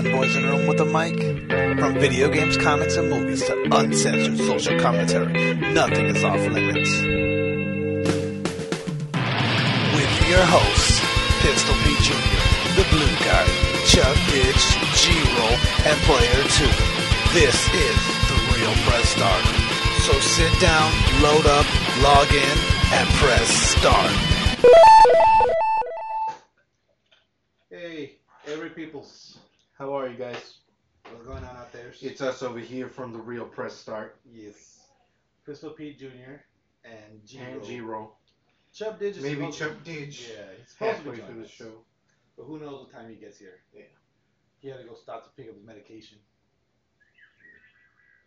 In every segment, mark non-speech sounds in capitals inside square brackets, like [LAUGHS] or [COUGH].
fanboys in a room with a mic? From video games, comics, and movies to uncensored social commentary, nothing is off limits. With your hosts, Pistol Pete Jr., The Blue Guy, Chuck Ditch, G-Roll, and Player 2. This is The Real Press Start. So sit down, load up, log in, and press start. Hey, every peoples. How are you guys? What's going on out there? It's us over here from the Real Press Start yes. Pistol Pete Jr. and G and G Roll. Chubb Didge is Maybe to- Chuck Didge Yeah, he's supposed to halfway be through the show. But who knows what time he gets here. Yeah. He had to go stop to pick up his medication.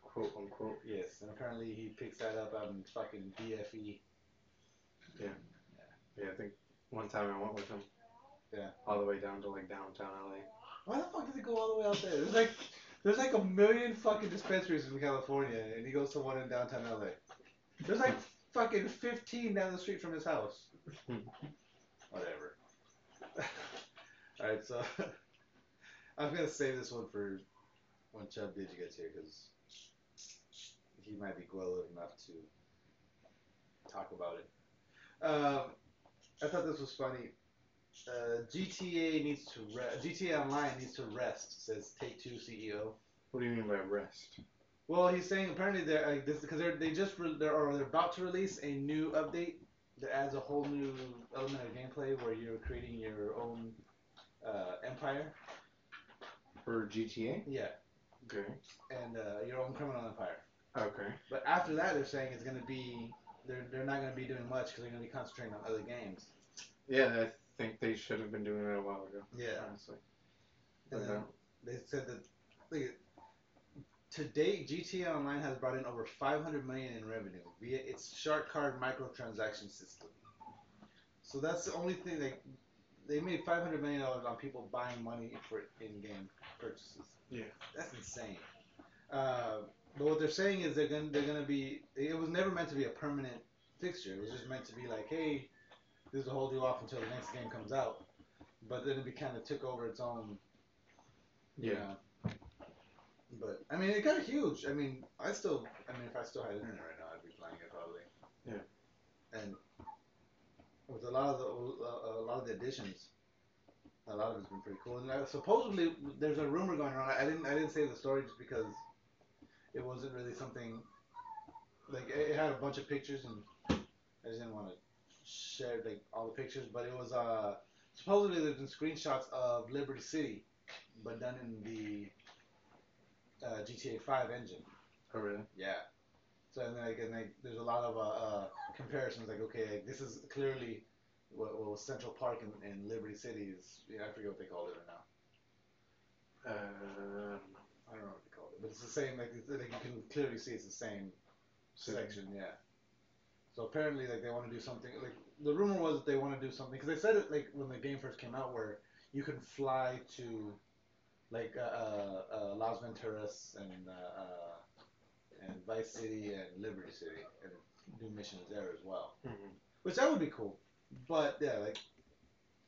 Quote unquote. Yes, and apparently he picks that up out in fucking BFE. Yeah. Yeah, yeah I think one time I went with him. Yeah. All the way down to like downtown LA. Why the fuck does it go all the way out there? There's like, there's like a million fucking dispensaries in California, and he goes to one in downtown LA. There's like fucking 15 down the street from his house. [LAUGHS] Whatever. [LAUGHS] Alright, so [LAUGHS] I'm gonna save this one for when Chubb Didge gets here because he might be well enough to talk about it. Um, I thought this was funny. Uh, GTA needs to re- GTA Online needs to rest, says Take Two CEO. What do you mean by rest? Well, he's saying apparently they're like this because they're they just re- they're or they're about to release a new update that adds a whole new element of gameplay where you're creating your own uh, empire. For GTA? Yeah, Okay. and uh, your own criminal empire. Okay. But after that, they're saying it's gonna be they're they're not gonna be doing much because they're gonna be concentrating on other games. Yeah, think they should have been doing it a while ago. Yeah. Honestly. And But then no. they said that like, to date, GTA Online has brought in over 500 million in revenue via its Shark Card microtransaction system. So that's the only thing they they made 500 million dollars on people buying money for in-game purchases. Yeah. That's insane. Uh, but what they're saying is they're gonna they're gonna be. It was never meant to be a permanent fixture. It was just meant to be like, hey, this is to hold you off until the next game comes out. But then it kind of took over its own Yeah. yeah. But I mean, it got huge. I mean, I still. I mean, if I still had internet right now, I'd be playing it probably. Yeah. And with a lot of the uh, a lot of the additions, a lot of it's been pretty cool. And uh, supposedly, there's a rumor going around. I didn't I didn't say the story just because it wasn't really something. Like it, it had a bunch of pictures, and I just didn't want to share like all the pictures. But it was uh supposedly there's been screenshots of Liberty City, but done in the uh, GTA 5 engine. Oh really? Yeah. So and like and like there's a lot of uh, uh, comparisons. Like okay, like, this is clearly what, what was Central Park in, in Liberty City is. Yeah, I forget what they called it right now. Um, I don't know what they called it, but it's the same. Like, it's, like you can clearly see it's the same section. Yeah. So apparently, like they want to do something. Like the rumor was that they want to do something because they said it like when the game first came out, where you can fly to like uh, uh, uh, Las Venturas and uh, uh, and Vice City and Liberty City and do missions there as well, mhm. which that would be cool. But yeah, like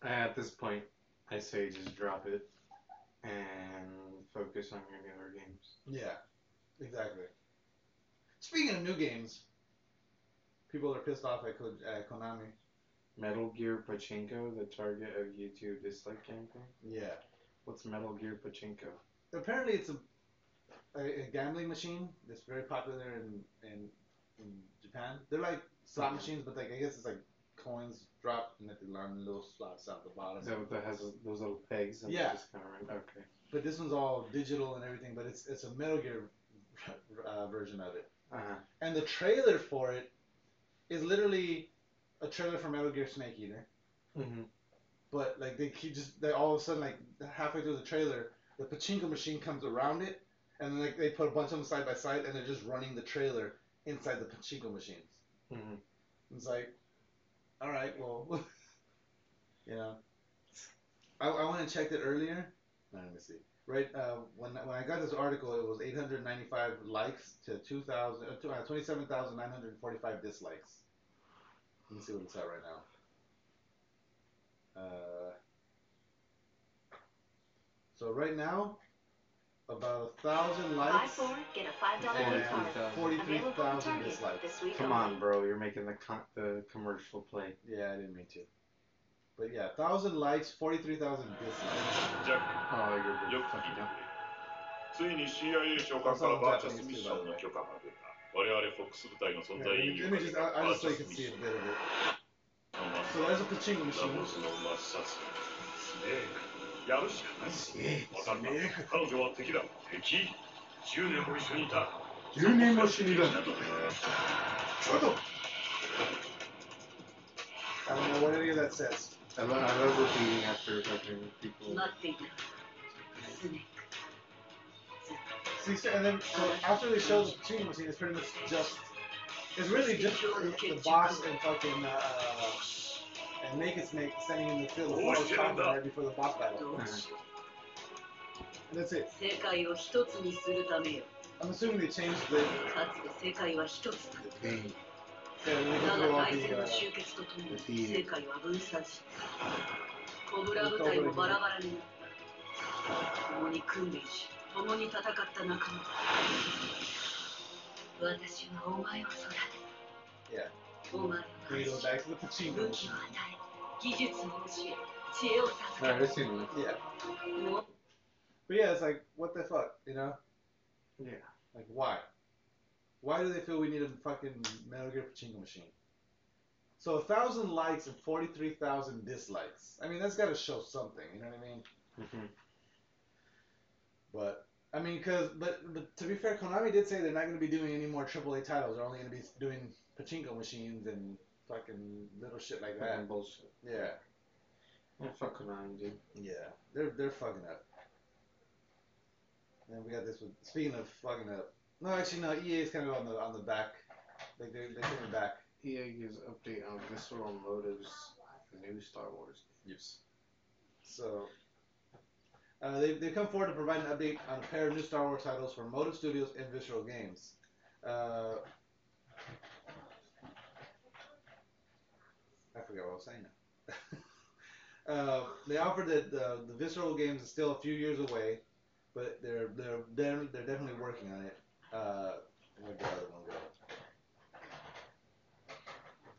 At this point, I say just drop it and focus on your newer games. yeah, exactly. Speaking of new games, people are pissed off at, Ko- at Konami. Metal Gear Pachinko, the target of YouTube dislike campaign. Yeah. What's Metal Gear Pachinko? apparently it's a, a, a gambling machine that's very popular in, in in Japan. They're like slot machines, but like I guess it's like coins drop and that they learn little slots out the bottom. Is that what that has those little pegs? And Yeah. Just kind of? Okay. But this one's all digital and everything. But it's it's a Metal Gear [LAUGHS] uh, version of it. Uh huh. And the trailer for it is literally a trailer for Metal Gear Snake Eater. Mm-hmm. But like they keep just they all of a sudden like halfway through the trailer, the pachinko machine comes around it, and then like they put a bunch of them side by side, and they're just running the trailer inside the pachinko machines. Mm-hmm. It's like, all right, well, [LAUGHS] you know, I, I went and checked it earlier. Let me see. Right uh, when when I got this article, it was 895 likes to 2,000 uh, uh, 27,945 dislikes. Let me see what it's at right now. Uh, so right now, about a thousand Buy likes four, get a five dollar and gift card. 43,000. forty-three Available at thousand Target dislikes. Come on, bro. You're making the con- the commercial play. Yeah, I didn't mean to. But yeah, thousand likes, forty-three thousand dislikes. ジャック Oh, you're よく fucking 聞いて up. くれついに CIA 長官からバーチャスミッションの許可が出た我々フォックス部隊の存 Yeah, 在 let 意 me, 義 let を me かけ just, た I, I バー just チ so ャ you ス can ミッ see シ a ョン bit of it. ま So there's a pachinko ラ machine. ボスの抹殺スネークやるしかない分かったスネーク彼女は敵だ敵10年も一緒にいた10年も一緒にいた Shut up! I don't know what any of that says. I'm not, I'm repeating after fucking people. Nothing. Snake. See, and then so after they show the shooting machine, it's pretty much just. It's really just the, the boss and fucking. Uh, and Naked Snake standing in the field of forest combat right before the boss battle. and [LAUGHS] that's it. I'm assuming they changed the. The pain. ただ大戦の終結とともに世界は分散しコブラ部隊もバラバラになった共に訓練し共に戦った仲間私はお前を育てお前を育て武器を与え技術を教え知恵を授けた But yeah, it's like, what Why do they feel we need a fucking Metal Gear Pachinko machine? So a thousand likes and forty-three thousand dislikes. I mean, that's got to show something. You know what I mean? Mhm. But I mean, cause but but to be fair, Konami did say they're not going to be doing any more AAA titles. They're only going to be doing pachinko machines and fucking little shit like that. Fucking bullshit. Yeah, Yeah, fuck Konami, dude. yeah, they're they're fucking up. And we got this with speaking of fucking up. No, actually, no. EA is kind of on the on the back. Like they they're coming back. EA gives update on Visceral Motives new Star Wars. Yes. So, uh, they, they've come forward to provide an update on a pair of new Star Wars titles for Motive Studios and Visceral Games. Uh, I forgot what I was saying now. [LAUGHS] uh, they offered that the, the Visceral Games is still a few years away, but they're they're they're, they're definitely working on it. Uh, where'd the other one go?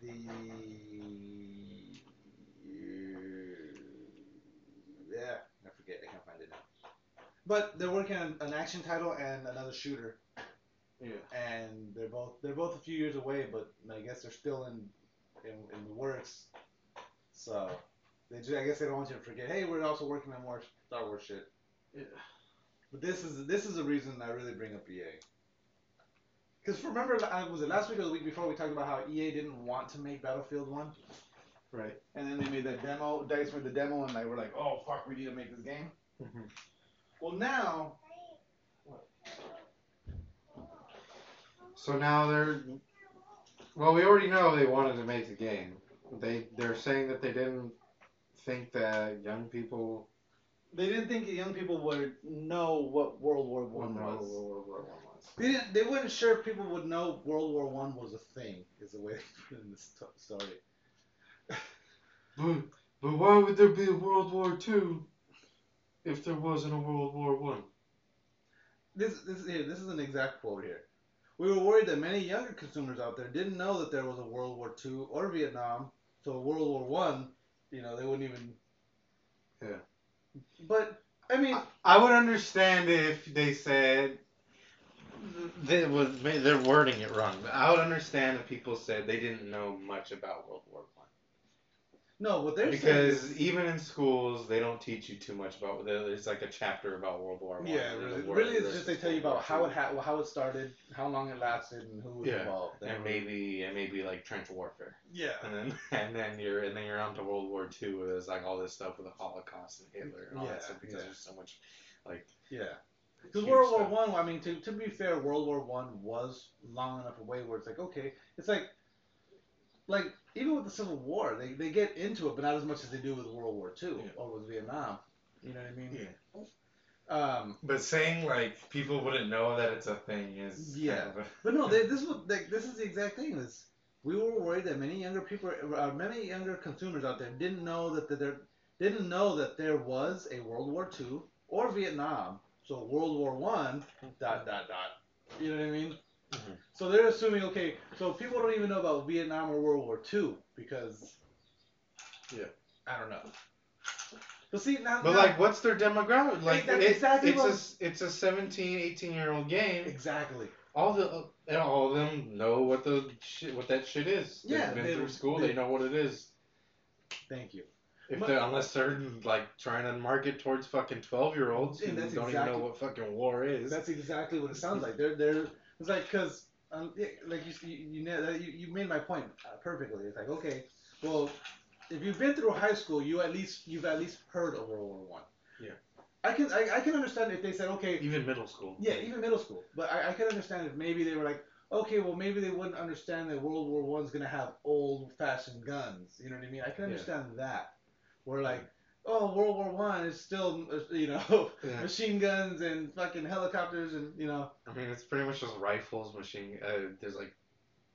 The yeah, I forget. I can't find it now. But they're working on an action title and another shooter, Yeah. and they're both they're both a few years away. But I guess they're still in in, in the works. So they just, I guess they don't want you to forget. Hey, we're also working on more Star Wars shit. Yeah. But this is this is the reason I really bring up EA. Because remember, uh, was it last week or the week before we talked about how EA didn't want to make Battlefield One, Right. and then they made that demo. Dice made the demo, and they were like, "Oh fuck, we need to make this game." Mhm. Well, now So now they're. Well, we already know they wanted to make the game. They they're saying that they didn't think that young people they didn't think young people would know what World War One was. what World War One was. They didn't. They weren't sure if people would know World War One was a thing. Is the way they put it in the sto- story. [LAUGHS] But, but why would there be a World War Two if there wasn't a World War One? This this here. This is an exact quote here. We were worried that many younger consumers out there didn't know that there was a World War Two or Vietnam, so World War One, you know, they wouldn't even. Yeah. But I mean, I would understand if they said they was they're wording it wrong. I would understand if people said they didn't know much about World War One no, what they're saying because is, even in schools they don't teach you too much about. There's like a chapter about World War One. yeah, really, really, it's just they tell you about how it ha- how it started, how long it lasted, and who was Yeah, involved. II. and maybe and maybe like trench warfare, yeah, and then [LAUGHS] and then you're and then you're on to World War Two. Where there's like all this stuff with the Holocaust and Hitler and all Yeah, that stuff because yeah. there's so much like yeah. Because World War stuff. One, I, mean, to, to be fair, World War One was long enough away where it's like, okay, it's like, like even with the Civil War, they, they get into it, but not as much as they do with World War Two Yeah. or with Vietnam. You know what I mean? Yeah. Um, But saying like people wouldn't know that it's a thing is Yeah. kind of a- [LAUGHS] but no, they, [LAUGHS] this is what like, this is the exact thing. Is we were worried that many younger people, uh, many younger consumers out there, didn't know that there didn't know that there was a World War Two or Vietnam, So World War One, dot dot dot. You know what I mean? Mhm. So they're assuming okay. So people don't even know about Vietnam or World War Two because. Yeah. I don't know. But see now. But now- like, what's their demographic? Like, it- exactly it's what- a it's a 17, 18 year old game. exactly. All the uh, all of them know what the shit, what that shit is. They've Yeah, been they- through school. they- They, know what it is. Thank you. If they're unless they're like trying to market towards fucking twelve year olds who don't that's even know what fucking war is. That's exactly what it sounds like. They're they're it's like because um, like you you you, know, you you made my point uh, perfectly. It's like okay, well, if you've been through high school, you at least you've at least heard of World War One. Yeah. I can I, I can understand if they said okay, even middle school. yeah, even middle school, but I, I can understand if maybe they were like okay, well maybe they wouldn't understand that World War One's gonna have old fashioned guns. You know what I mean? I can Yeah. understand that. Where like. Oh, World War One is still, uh, you know, [LAUGHS] Yeah. machine guns and fucking helicopters and you know, I mean, it's pretty much just rifles, machine. Uh, there's like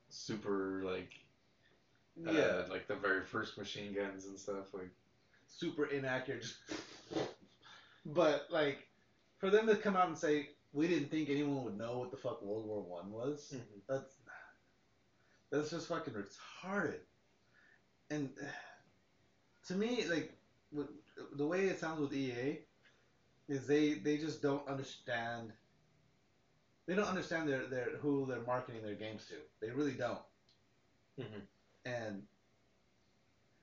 super like uh, yeah, like the very first machine guns and stuff. Like super inaccurate. [LAUGHS] but like, for them to come out and say we didn't think anyone would know what the fuck World War One was, that's that's just fucking retarded. And to me, like, with, the way it sounds with EA is they they just don't understand. They don't understand their, their who they're marketing their games to. They really don't. Mhm. And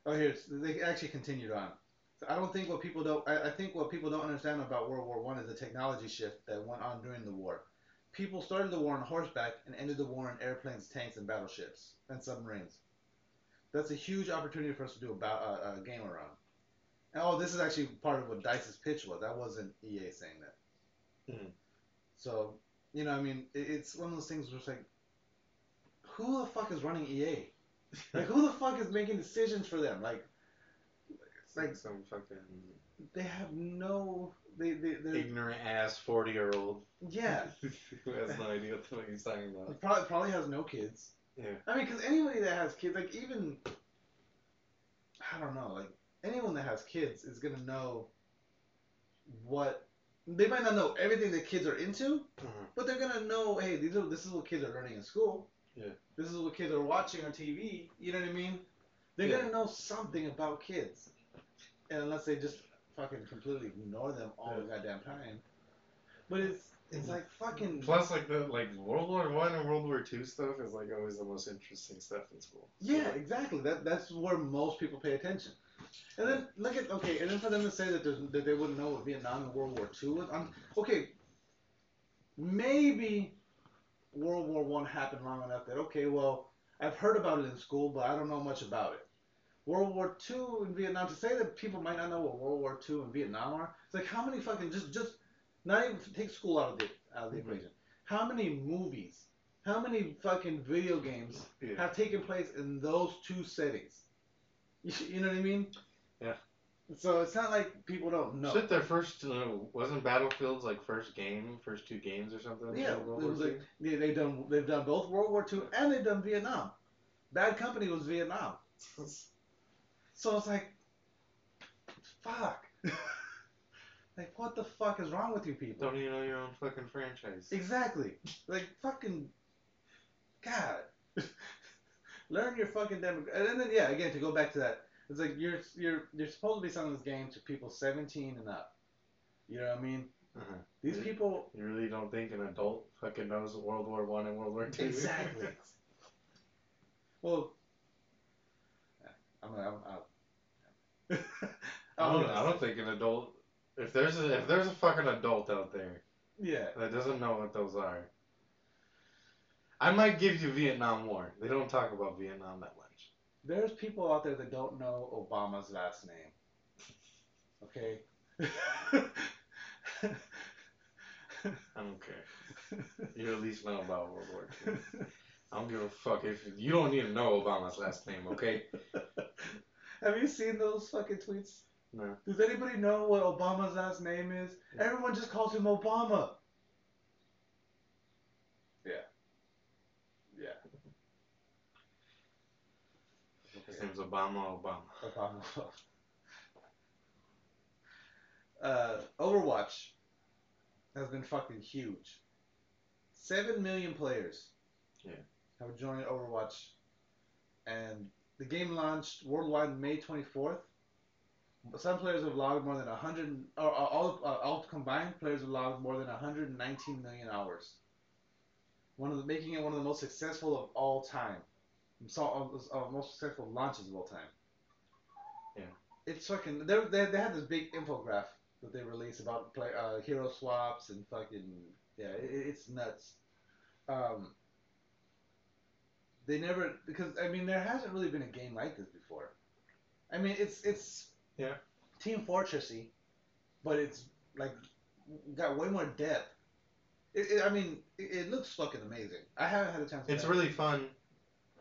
oh, here it's, they actually continued on. So I don't think what people don't. I, I think what people don't understand about World War One is the technology shift that went on during the war. People started the war on horseback and ended the war in airplanes, tanks, and battleships and submarines. That's a huge opportunity for us to do a, ba- a, game around. And oh, this is actually part of what Dice's pitch was. That wasn't EA saying that. Mhm. So you know, I mean, it, it's one of those things where it's like, who the fuck is running EA? [LAUGHS] Like, who the fuck is making decisions for them? Like, it's like some fucking they have no. They they they're ignorant ass forty year old yeah. [LAUGHS] who has no idea what the fuck he's talking about. Probably probably has no kids. Yeah. I mean, because anybody that has kids, like even, I don't know, like anyone that has kids is gonna know what they might not know everything that kids are into, Mhm. but they're gonna know, hey, these are this is what kids are learning in school. Yeah. This is what kids are watching on TV. You know what I mean? They're Yeah. gonna know something about kids, and unless they just fucking completely ignore them all the goddamn time. But it's it's like fucking Plus, like the like World War One and World War Two stuff is like always the most interesting stuff in school. So, Yeah, like, exactly. That that's where most people pay attention. And then look at okay, and then for them to say that that they wouldn't know what Vietnam and World War Two was. I'm okay. Maybe World War One happened long enough that okay, well, I've heard about it in school, but I don't know much about it. World War Two and Vietnam. To say that people might not know what World War Two and Vietnam are, it's like how many fucking just just not even take school out of the out of the Mhm. equation. How many movies? How many fucking video games Yeah. have taken place in those two settings. You, you know what I mean? Yeah. So it's not like people don't know. Shit, their first uh, wasn't Battlefield's like first game, first two games or something. yeah, World it was like, yeah, they've done they've done both World War II and they've done Vietnam. Bad Company was Vietnam. [LAUGHS] So it's like, fuck. [LAUGHS] like what the fuck is wrong with you people? Don't even know your own fucking franchise. Exactly. Like fucking God. [LAUGHS] Learn your fucking demographic. And then yeah, again to go back to that, it's like you're you're you're supposed to be selling this game to people 17 and up. You know what I mean? Uh-huh. These Yeah. people You really don't think an adult fucking knows World War One and World War Two? exactly. [LAUGHS] well, I'm I'm out. I don't. I don't think an adult. If there's a if there's a fucking adult out there Yeah. that doesn't know what those are, I might give you Vietnam War. They don't talk about Vietnam that much. There's people out there that don't know Obama's last name. Okay. [LAUGHS] I don't care. You at least know about World War Two. I don't give a fuck if you don't need to know Obama's last name. Okay. [LAUGHS] Have you seen those fucking tweets? No. Does anybody know what Obama's last name is? Everyone just calls him Obama. Yeah. Yeah. His name's Obama. Obama. Obama. [LAUGHS] Uh, Overwatch. has been fucking huge. Seven million players Yeah. have joined Overwatch, and the game launched worldwide May 24th. Some players have logged more than 100, or all, uh, all combined players have logged more than 119 million hours. One of the, making it one of the most successful of all time. So, uh, most successful launches of all time. Yeah. It's fucking. They they they had this big infograph that they released about play uh, hero swaps and fucking yeah, it, it's nuts. Um, they never because I mean there hasn't really been a game like this before. I mean it's it's Yeah. Team Fortressy, but it's like got way more depth. It, it, I mean it, it looks fucking amazing. I haven't had a chance. to It's really fun,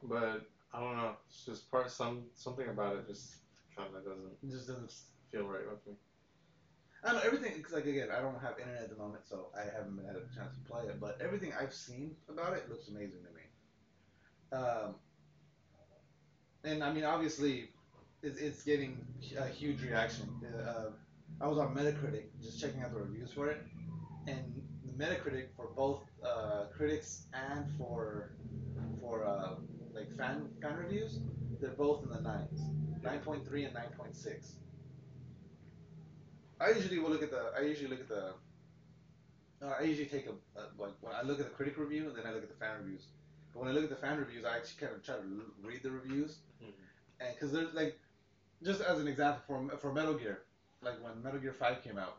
but I don't know. It's just part some something about it just kind of doesn't It just doesn't. feel right with me. I don't know everything. Cause like again, I don't have internet at the moment, so I haven't been had a chance to play it. But everything I've seen about it looks amazing to me. Um, and I mean, obviously, it's, it's getting a huge reaction. Uh, I was on Metacritic just checking out the reviews for it, and the Metacritic for both uh, critics and for for uh, like fan fan reviews, they're both in the nines, nine point three and nine point six. I usually will look at the. I usually look at the. Uh, I usually take a, a like when I look at the critic review and then I look at the fan reviews. But when I look at the fan reviews, I actually kind of try to l- read the reviews, Mhm. and because there's like, just as an example for for Metal Gear, like when Metal Gear Five came out,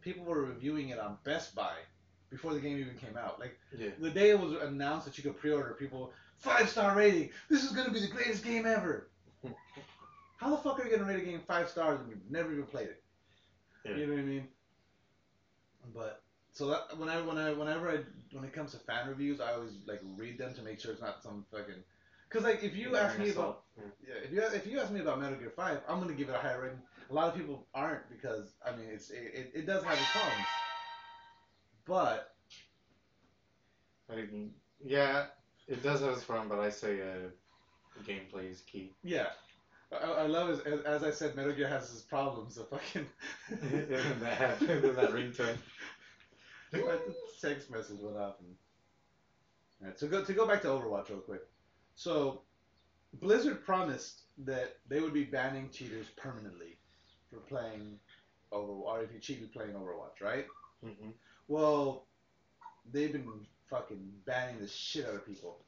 people were reviewing it on Best Buy before the game even came out. Like Yeah. the day it was announced that you could pre-order, people five star rating. This is gonna be the greatest game ever. [LAUGHS] How the fuck are you gonna rate a game five stars when you've never even played it? Yeah. You know what I mean? But so that when I when I whenever I when it comes to fan reviews, I always like read them to make sure it's not some fucking. Cause like if you ask me about yeah, if you if you ask me about Metal Gear Five, I'm gonna give it a higher rating. A lot of people aren't because I mean it's it, it, does have its problems, but I mean, yeah, it does have its problems. but I say uh, gameplay is key. yeah. I, I love as, as I said, Metal Gear has its problems. The fucking [LAUGHS] that that ringtone. text message went off. And... All right, so go to go back to Overwatch real quick. So Blizzard promised that they would be banning cheaters permanently for playing Overwatch, or if you cheated playing Overwatch, right? hmm Well, they've been fucking banning the shit out of people.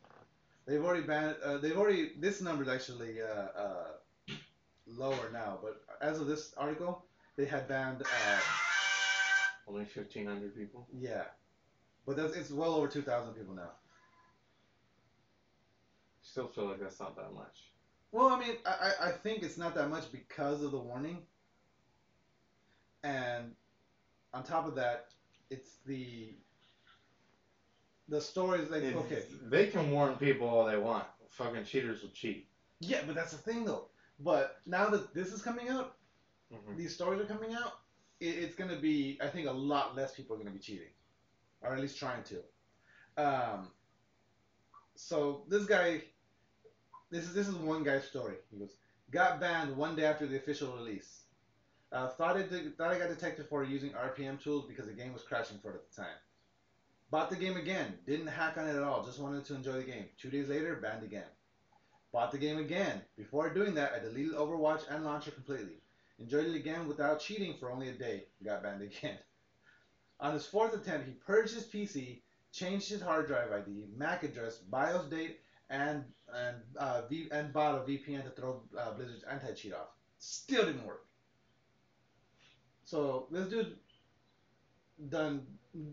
They've already banned. Uh, they've already. This number's actually uh, uh, lower now, but as of this article, they had banned. Uh, Only fifteen hundred people. yeah, but that's it's well over two thousand people now. Still feel like that's not that much. Well, I mean, I, I think it's not that much because of the warning, and on top of that, it's the the stories like It- okay. They can warn people all they want. Fucking cheaters will cheat. Yeah, but that's the thing though. But now that this is coming out, hmm these stories are coming out, it, it's going to be, I think, a lot less people are going to be cheating, or at least trying to. Um, so this guy, this is this is one guy's story. He goes, got banned one day after the official release. Uh, thought it thought I got detected for using RPM tools because the game was crashing for it at the time. Bought the game again. Didn't hack on it at all. Just wanted to enjoy the game. Two days later, banned again. Bought the game again. Before doing that, I deleted Overwatch and launcher completely. Enjoyed it again without cheating for only a day. Got banned again. [LAUGHS] On his fourth attempt, he purged his PC, changed his hard drive ID, MAC address, BIOS date, and and uh, v, and bought a VPN to throw uh, Blizzard's anti-cheat off. Still didn't work. So this dude done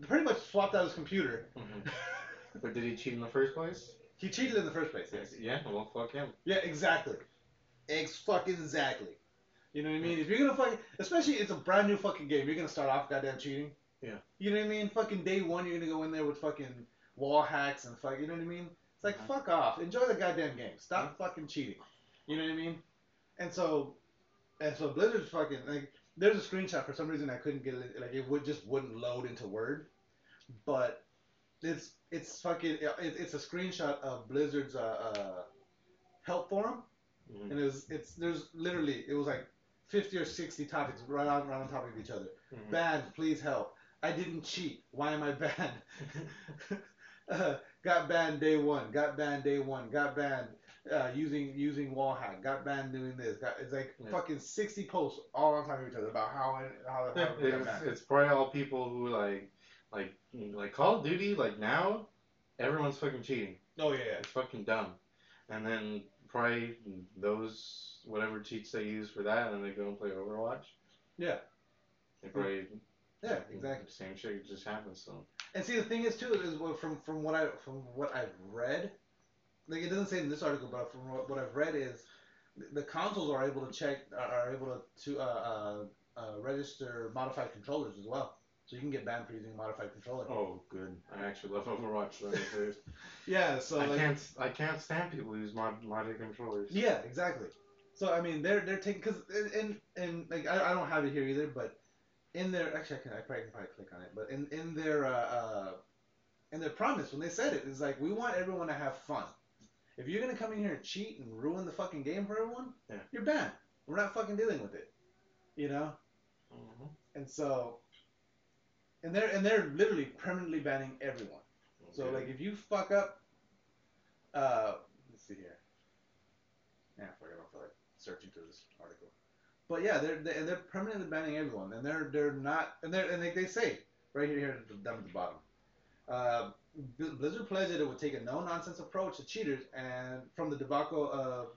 pretty much swapped out his computer. hmm [LAUGHS] But did he cheat in the first place? He cheated in the first place. Yes. Yeah. Well, fuck him. Yeah, exactly. Ex fucking exactly. You know what I mean? If you're gonna fucking, especially it's a brand new fucking game, you're gonna start off goddamn cheating. Yeah. You know what I mean? Fucking day one, you're gonna go in there with fucking wall hacks and fuck. You know what I mean? It's like Mhm. fuck off. Enjoy the goddamn game. Stop fucking cheating. You know what I mean? And so, and so Blizzard's fucking like. There's a screenshot for some reason I couldn't get it. Like it would just wouldn't load into Word, but it's it's fucking it, it's a screenshot of Blizzard's uh, uh, help forum Mhm. and it was it's there's literally it was like 50 or 60 topics right on right on top of each other Mhm. banned please help I didn't cheat. Why am I banned? [LAUGHS] [LAUGHS] uh, got banned day one. Got banned day one. Got banned uh, using using wall hack. Got banned doing this. Got it's like Yeah. fucking sixty posts all on top of each other about how how, how it's, it's probably all people who like like like Call of Duty like now everyone's fucking cheating. Oh yeah, yeah. It's fucking dumb. And then probably those whatever cheats they use for that, and then they go and play Overwatch. Yeah. They probably Yeah, exactly. Same shit just happens them. And see, the thing is too is from from what I from what I've read, like it doesn't say in this article, but from what, what I've read is the- consoles are able to check are able to to uh, uh, uh, register modified controllers as well, so you can get banned for using a modified controller. Oh, good. I actually love Overwatch. There's- [LAUGHS] Yeah, so I like, can't I can't stand people who use mod modded controllers. yeah, exactly. So I mean, they're they're taking because and and like I, I don't have it here either, but in their actually I can I probably can probably click on it, but in in their uh, uh in their promise when they said it, it's like we want everyone to have fun. If you're gonna come in here and cheat and ruin the fucking game for everyone, Yeah. you're banned. We're not fucking dealing with it, you know. Mhm. And so, and they're and they're literally permanently banning everyone. So like if you fuck up, uh, let's see here. Yeah, fuck, I don't feel like searching through this article. But yeah, they're they're, they're permanently banning everyone, and they're they're not, and they're and they, they say right here, here at the, down at the bottom. Uh, Blizzard pledged that it would take a no-nonsense approach to cheaters, and from the debacle of,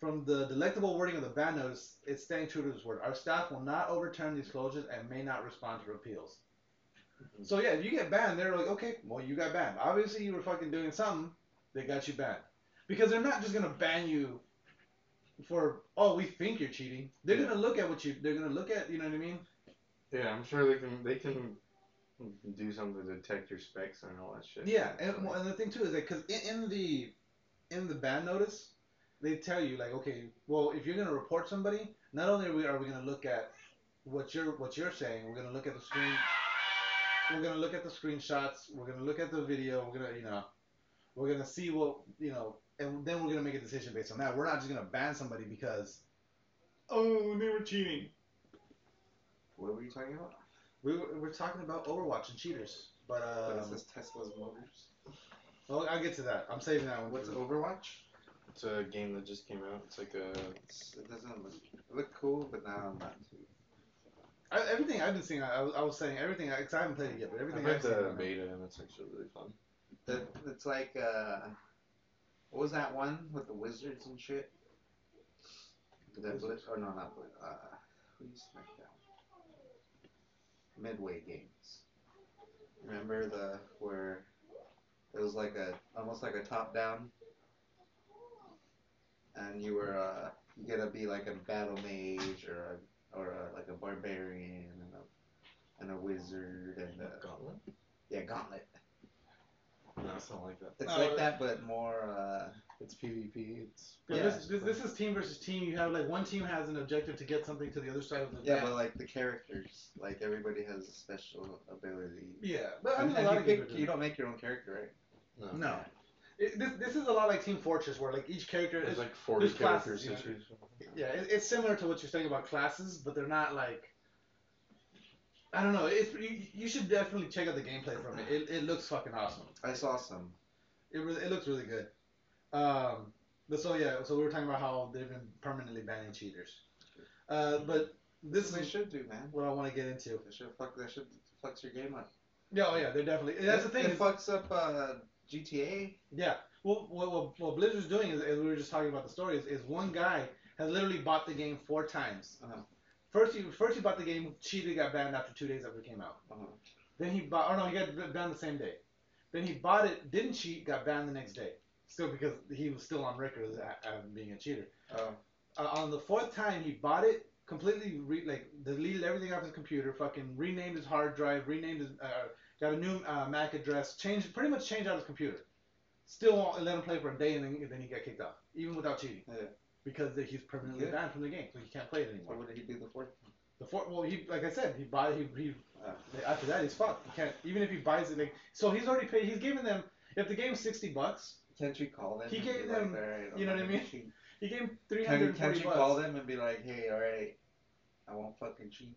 from the delectable wording of the ban notice, it's staying true to its word. Our staff will not overturn these closures and may not respond to appeals. So yeah, if you get banned, they're like, okay, well you got banned. Obviously you were fucking doing something. They got you banned because they're not just gonna ban you for oh we think you're cheating. They're Yeah. gonna look at what you. They're gonna look at you know what I mean. Yeah, I'm sure they can they can do something to detect your specs and all that shit. Yeah, and, and the thing too is that because in, in the in the ban notice, they tell you like, okay, well if you're gonna report somebody, not only are we are we gonna look at what you're what you're saying, we're gonna look at the screen. We're gonna look at the screenshots. We're gonna look at the video. We're gonna, you know, we're gonna see what, you know, and then we're gonna make a decision based on that. We're not just gonna ban somebody because, oh, they were cheating. What were you talking about? We were, we're talking about Overwatch and cheaters, but uh, is this Tesla's Motors? well, I'll get to that. I'm saving that one. What's for- Overwatch? It's a game that just came out. It's like a It's, it doesn't look, it look cool, but now I'm not too. I, everything I've been seeing, I, I was, saying everything because I haven't played it yet, but I everything played I've seen. the on it- beta and it's actually really fun. The, it's like uh, what was that one with the wizards and shit? That Blitz, or no, not Blitz. Uh, who used to make that? Midway Games. Remember the where it was like a almost like a top down, and you were uh, you gotta be like a battle mage or a, or a, like a barbarian and a and a wizard and a, Gauntlet? yeah gauntlet. No, it's not like that. It's like that, but more. Uh, It's PvP. It's Yeah, Yeah. this, this, this is team versus team. You have like one team has an objective to get something to the other side of the map. yeah, map. but like the characters, like everybody has a special ability. yeah, but I And, mean a lot you, of games pick, you don't make your own character, right? No. It, this, this is a lot like Team Fortress, where like each character There's is like 40 there's classes, characters you know. to choose from. yeah, it, it's similar to what you're saying about classes, but they're not like. I don't know. It's you, you should definitely check out the gameplay from it. It, it looks fucking awesome. I saw some. It really, it looks really good. Um, but so yeah, so we were talking about how they've been permanently banning cheaters. Uh, but this they is should do, man. what I want to get into. They should fuck. That should fucks your game up. Yeah, oh yeah, they're definitely. That's the thing. It fucks up uh, GTA. Yeah. Well, what, what, what Blizzard's doing is, as we were just talking about the story, is, is one guy has literally bought the game four times. Uh-huh. First, he first he bought the game, cheated, got banned after two days after it came out. Uh-huh. Then he bought, oh no, he got banned the same day. Then he bought it, didn't cheat, got banned the next day. Still because he was still on record as, as being a cheater. Oh. Uh, on the fourth time, he bought it, completely re- like deleted everything off his computer, fucking renamed his hard drive, renamed his, uh, got a new uh, MAC address, changed pretty much changed out his computer. Still won't let him play for a day, and then, then he got kicked off, even without cheating, Yeah. Because he's permanently Yeah. banned from the game, so he can't play it So anymore. what did he do the fourth? The four, well, he like I said, he bought he he. Uh, After that, he's fucked. He can't even if he buys it. Like so, he's already paid. He's given them. If the game's sixty bucks, can't you call them? He gave them- Like, right, you know what I mean? cheat"? he gave three Can, can't you bucks. call them and be like, hey, all right, I won't fucking cheat.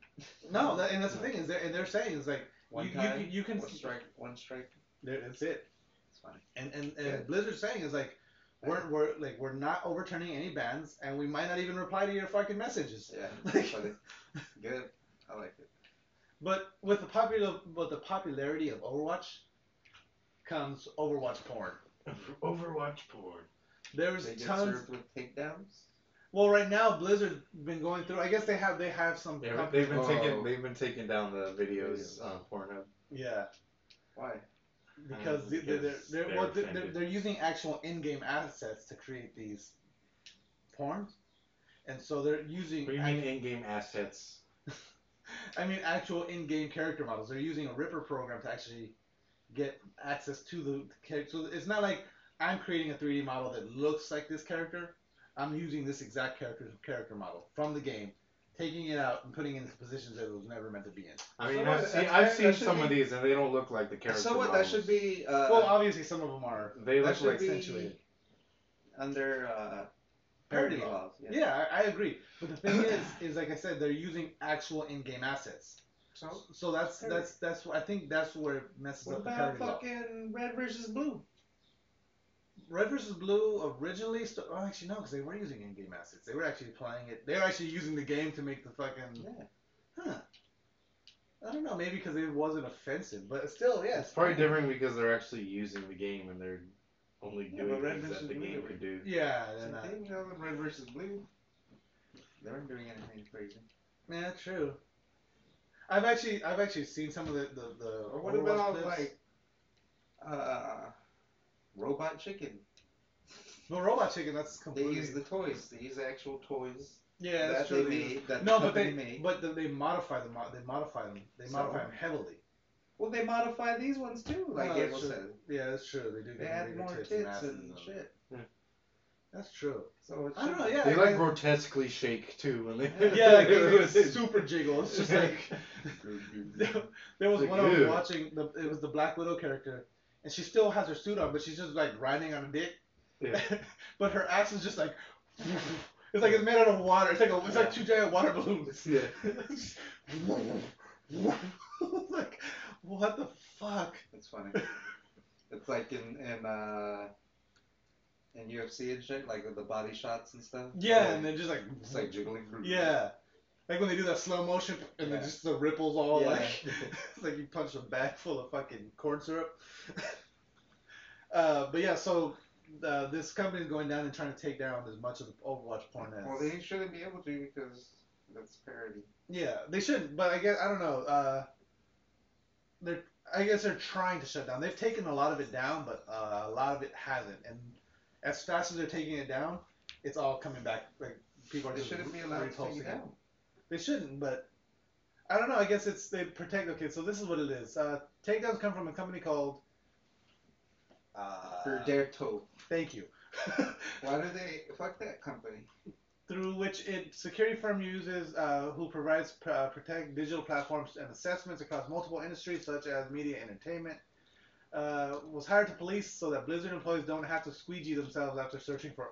No, that, and that's the thing is, they're, and they're saying is like One you, time, you, you can one strike, one strike. There, that's it. It's funny. And and, and Good. Blizzard's saying is like we're, we're like we're not overturning any bans, and we might not even reply to your fucking messages. Yeah, [LAUGHS] Like- Good. I like it. But with the popular, with the popularity of Overwatch, comes Overwatch porn. [LAUGHS] Overwatch porn. There's They get tons. served with takedowns. Well, right now Blizzard's been going through. I guess they have they have some. Yeah, they've been Oh. taking they've been taking down the videos Videos. on Pornhub. yeah, Why? Because Um, they're, they're, they're, they're well, they're, they're, using actual in-game assets to create these porns, and so they're using. What do you mean in-game assets? [LAUGHS] I mean, actual in-game character models. They're using a Ripper program to actually get access to the character. So it's not like I'm creating a 3D model that looks like this character. I'm using this exact character character model from the game, taking it out and putting it into positions that it was never meant to be in. I mean, So I've what, seen I've seen should some of these and they don't look like the characters. so what? That should be. Uh, well, obviously some of them are They that look like be accentuated. under uh, Parody parody laws. Yeah. Yeah, I, I agree. But the thing [COUGHS] is, is like I said, they're using actual in-game assets. So So that's Parody. that's that's I think that's where it messes what up the about parody law. fucking red versus blue? Red versus Blue originally, st- oh, actually no, because they were using in-game assets. They were actually playing it. They were actually using the game to make the fucking. Yeah. Huh. I don't know, maybe because it wasn't offensive, but still, yeah. It's probably different because they're actually using the game and they're only doing but Red things versus that the game were- could do. Yeah, they're Same not. thing, you know, red versus blue. They weren't doing anything crazy. Yeah, true. I've actually, I've actually seen some of the the, the Or what Overwatch about clips. like uh, robot chicken? Well, Robot Chicken, that's completely. They completely. use the toys. They use actual toys yeah, that's that true. they they made. That no, the but they, made. but the, they modify them. They modify them. They So? modify them heavily. Well, they modify these ones too, like No, Gabriel that's said. Yeah, that's true. They do. They get add bigger more tits, tits asses and and shit. That's true. So it I don't know. Yeah, They I- like grotesquely shake too when they. Yeah, [LAUGHS] like it it's was- super jiggle. It's just [LAUGHS] like [LAUGHS] there was Like, one I was watching. The, it was the Black Widow character, and she still has her suit on, but she's just like grinding on a dick. Yeah. [LAUGHS] but her ass is just like [LAUGHS] it's like it's made out of water. It's like a, it's like two giant water balloons. Yeah. [LAUGHS] like what the fuck? It's funny. it's like in in uh in UFC and shit, like with the body shots and stuff. Yeah, and then just like it's like jiggling. yeah. Like when they do that slow motion and then Yeah. just the ripples all Yeah. like [LAUGHS] it's like you punch a bag full of fucking corn syrup. [LAUGHS] uh, but yeah, so uh, this company is going down and trying to take down as much of the Overwatch porn as. Well, they shouldn't be able to because that's parody. Yeah, they shouldn't. but I guess I don't know. Uh, they're I guess they're trying to shut down. They've taken a lot of it down, but uh, a lot of it hasn't. And as fast as they're taking it down, it's all coming back. Like people are They just shouldn't be allowed to take it down. They shouldn't, but I don't know. I guess it's they protect. Okay, so this is what it is. Uh, takedowns come from a company called. Uh, Irdeto. thank you. [LAUGHS] Why do they fuck that company? through which it security firm uses uh, who provides uh, protect digital platforms and assessments across multiple industries such as media and entertainment. Uh, was hired to police so that Blizzard employees don't have to squeegee themselves after searching for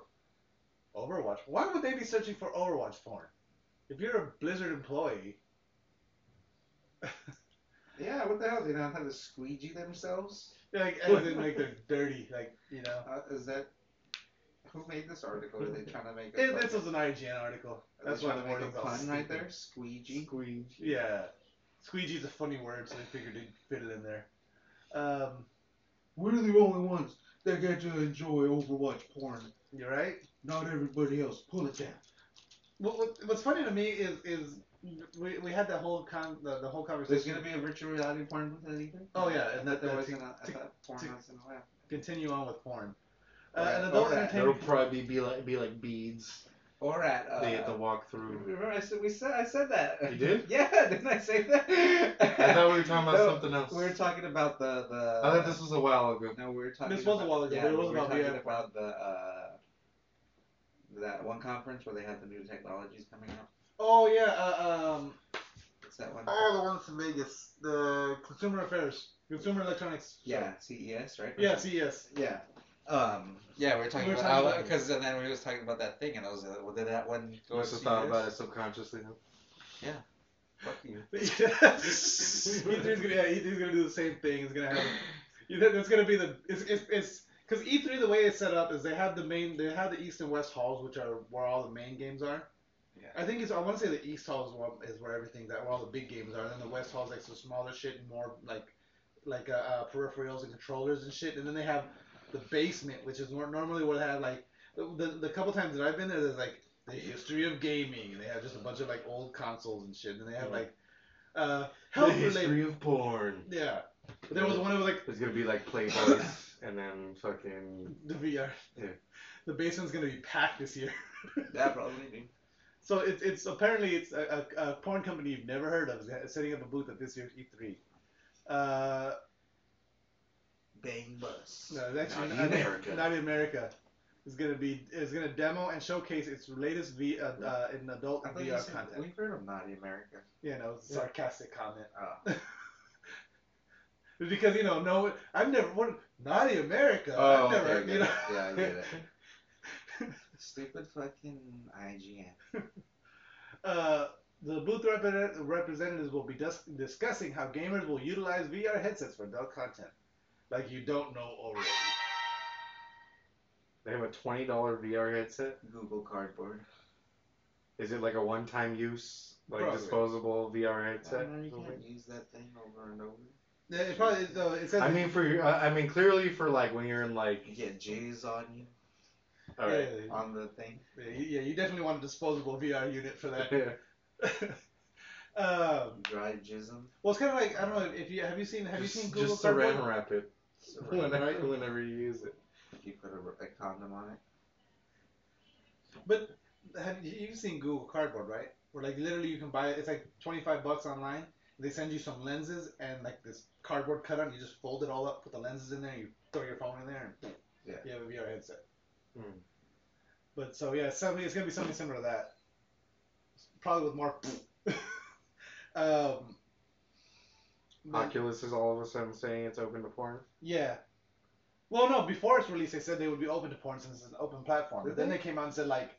Overwatch. Why would they be searching for Overwatch porn? If you're a Blizzard employee, [LAUGHS] Yeah, what the hell? They don't have to squeegee themselves? like as in like they're dirty, like you know. Uh, is that who made this article? Are they trying to make It, this was an IGN article. are That's why trying the to make a pun right there? Squeegee. Squeegee. Yeah, squeegee is a funny word, so they figured they'd fit it in there. Um, We're the only ones that get to enjoy Overwatch porn. you're right. Not everybody else. Pull it down. What, what, what's funny to me is is we, we had that whole con the, the whole conversation. There's conversation. gonna be a virtual reality porn with it either? Oh, yeah, and and that- that there that wasn't. to- to- thought porn to- was in a lab. Continue on with porn. Uh, Alright, an adult alright. It'll probably be like be like beads. Or at. Uh, they have to walk through. Remember, I said we said I said that. You did? [LAUGHS] yeah, didn't I say that? I thought we were talking about [LAUGHS] No, something else. We were talking about the the. I thought this was a while ago. No, we were talking. This was a about, while ago, Yeah, it was we were about talking VR. about the uh, that one conference where they had the new technologies coming out. Oh yeah, uh, um, What's that one? oh the one from Vegas, the Consumer Affairs, Consumer Electronics. Show. Yeah, CES, right? Yeah, CES. Yeah. Um. Yeah, we were talking We were about talking how about because then we was talking about that thing, and I was like, well, did that one You go must have thought about it subconsciously. Huh? Fuck you. [LAUGHS] E3's gonna yeah, E3's gonna do the same thing. It's gonna have [LAUGHS] you think it's gonna be the it's it's it's because E3 the way it's set up is they have the main they have the east and west halls which are where all the main games are. Yeah. I think it's I want to say the east hall is where, is where everything's at where all the big games are. And then the west hall is like some smaller shit and more like like uh, uh, peripherals and controllers and shit. And then they have the basement which is more normally they have like the, the the couple times that I've been there there's like the history of gaming and they have just a bunch of like old consoles and shit and they have like uh The health history related of porn. yeah. But there was one that was like There's gonna be like Playboys [LAUGHS] and then fucking the VR. Yeah. The basement's gonna be packed this year. [LAUGHS] Yeah, probably. Dude. So it's it's apparently it's a, a, a porn company you've never heard of setting up a booth at this year's E3. Uh, Bang bus. no, it's actually Naughty America. Naughty America is gonna be is gonna demo and showcase its latest V uh, uh, in adult I thought you VR said, content. we've heard of Naughty America. You know, sarcastic comment. Oh. [LAUGHS] because you know, no, I've never what Naughty America. Oh, I've never, okay, you know. it. Yeah, I get it. [LAUGHS] Stupid fucking IGN. [LAUGHS] Uh, the booth repre- representatives will be dis- discussing how gamers will utilize VR headsets for adult content, like you don't know already. they have a twenty dollar VR headset. Google Cardboard. Is it like a one time use, like Probably. disposable VR I headset? don't know, you can't use that thing over and over. Yeah, it probably uh, it says I mean, for your- I I mean, clearly for like when you're in like, You get J's on you all yeah, on the thing. yeah, you- yeah, you definitely want a disposable VR unit for that. yeah. [LAUGHS] um, Dry jism. well, it's kind of like I don't know if you have you seen have just, you seen Google just Cardboard? saran wrap it Saran whenever, Right. whenever you use it. You put a, a condom on it. But have you you've seen Google Cardboard, right? Where like literally you can buy it. It's like twenty five bucks online. They send you some lenses and like this cardboard cutout. You just fold it all up, put the lenses in there, you throw your phone in there, and Yeah. you have a VR headset. Hmm. But so yeah, something it's gonna be something similar to that. Probably with more. [LAUGHS] um, but- Oculus is all of a sudden saying it's open to porn. yeah. Well, no. Before its release, they said they would be open to porn since it's an open platform. Did But then they? they came out and said like,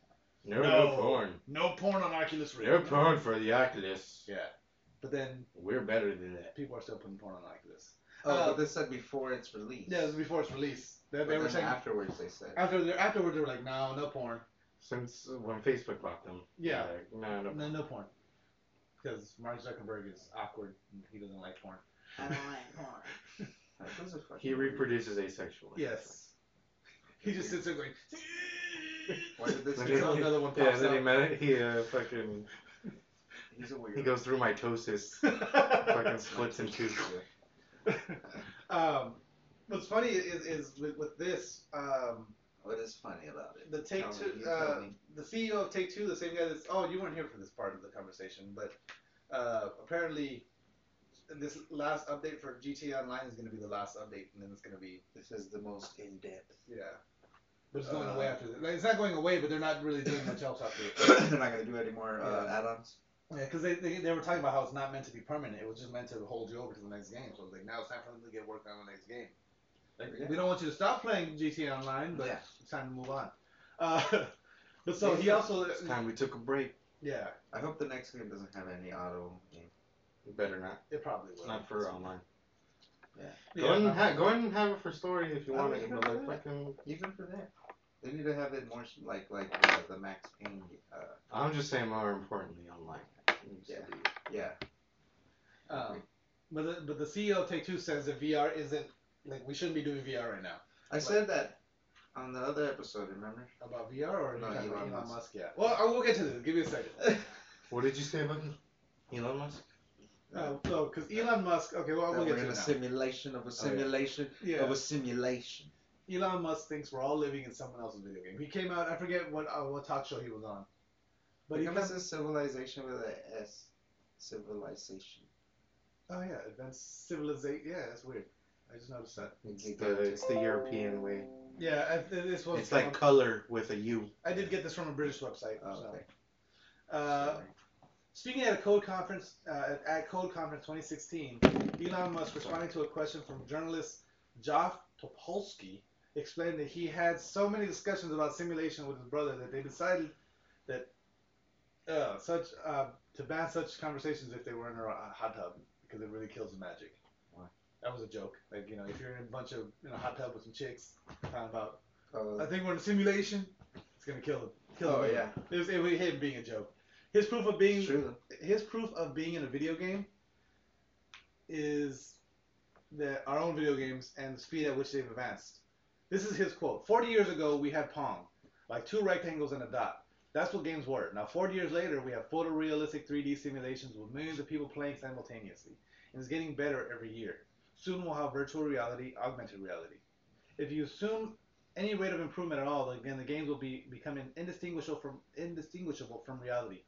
No, No. no porn. no porn on Oculus Rift. No porn for the Oculus. Yeah. But then We're better than that. people are still putting porn on like this. Oh, Uh, but they said before it's released. Yeah, it was before its released. They, But they were then saying afterwards they said. after they- afterwards they were like, no, no porn, Since when Facebook bought them. Yeah. like, no, no. no, no porn, because Mark Zuckerberg is awkward. and He doesn't like porn. I don't like porn. [LAUGHS] Those are fucking He reproduces asexually. Yes. He just sits there going. Why did this [LAUGHS] Then Until another one Yeah, pops then he met he uh, fucking He's a weird. he goes through mitosis, [LAUGHS] fucking splits in two. [LAUGHS] um, what's funny is, is with, with this, um, What is funny about it? the Take Tell Two, you tell uh, the CEO of Take Two, the same guy that's oh, you weren't here for this part of the conversation, but uh, apparently this last update for GTA Online is going to be the last update, and then it's going to be This is the most in depth. yeah. But it's going Uh, away after that. Like, it's not going away, but they're not really doing much else after it. [COUGHS] They're not gonna do any more uh, Yeah. add-ons. Yeah, because they, they, they were talking about how it's not meant to be permanent. It was just meant to hold you over to the next game. So it's like now it's time for them to get work on the next game. Like Yeah. we don't want you to stop playing GTA Online, but Yeah. it's time to move on. [LAUGHS] Uh, but so he also It's time we took a break. yeah, I hope the next game doesn't have any auto. Game. Better not. it probably will. Not for online. Yeah, Go ahead and ha- go ahead and have it for story if you I want it, even but for like that. fucking. Even for that, they need to have it more like like uh, the Max Payne. Uh, I'm just saying more importantly online. Needs to Yeah. yeah. Um, but the, but the CEO of Take Two says that VR isn't like we shouldn't be doing VR right now. I said that on the other episode. Remember? About VR or No, you talking Elon Elon Musk. Musk? Yeah. Well, I will get to this. Give me a second. [LAUGHS] What did you say about Elon Musk? Uh, so, because Elon Musk. Okay, well, That we'll get we're to in it a now. simulation of a simulation Yeah. of a simulation. Elon Musk thinks we're all living in someone else's video game. He came out. I forget what uh, what talk show he was on. But it comes. a civilization with a S. Civilization. Oh yeah, advanced civilization. Yeah, that's weird. I just noticed that. It's the, it's the European way. Yeah, I, this was. It's like color with a U. I did get this from a British website. Oh, so. okay. Uh, Speaking at a Code Conference, uh, at Code Conference 2016, Elon Musk, responding to a question from journalist Josh Topolsky, explained that he had so many discussions about simulation with his brother that they decided uh, such uh, to ban such conversations if they were in a hot tub because it really kills the magic. Why? That was a joke. Like you know, if you're in a bunch of in a hot tub with some chicks talking about, Uh, I think we're in a simulation. It's gonna kill them. Kill Oh, them. yeah. It was, it him being a joke. His proof of being true. his proof of being in a video game is that our own video games and the speed at which they've advanced. This is his quote. 40 years ago, we had Pong, like two rectangles and a dot. That's what games were. Now, 40 years later, we have photorealistic 3D simulations with millions of people playing simultaneously. And it's getting better every year. Soon we'll have virtual reality, augmented reality. If you assume any rate of improvement at all, again, the games will be becoming indistinguishable from indistinguishable from reality.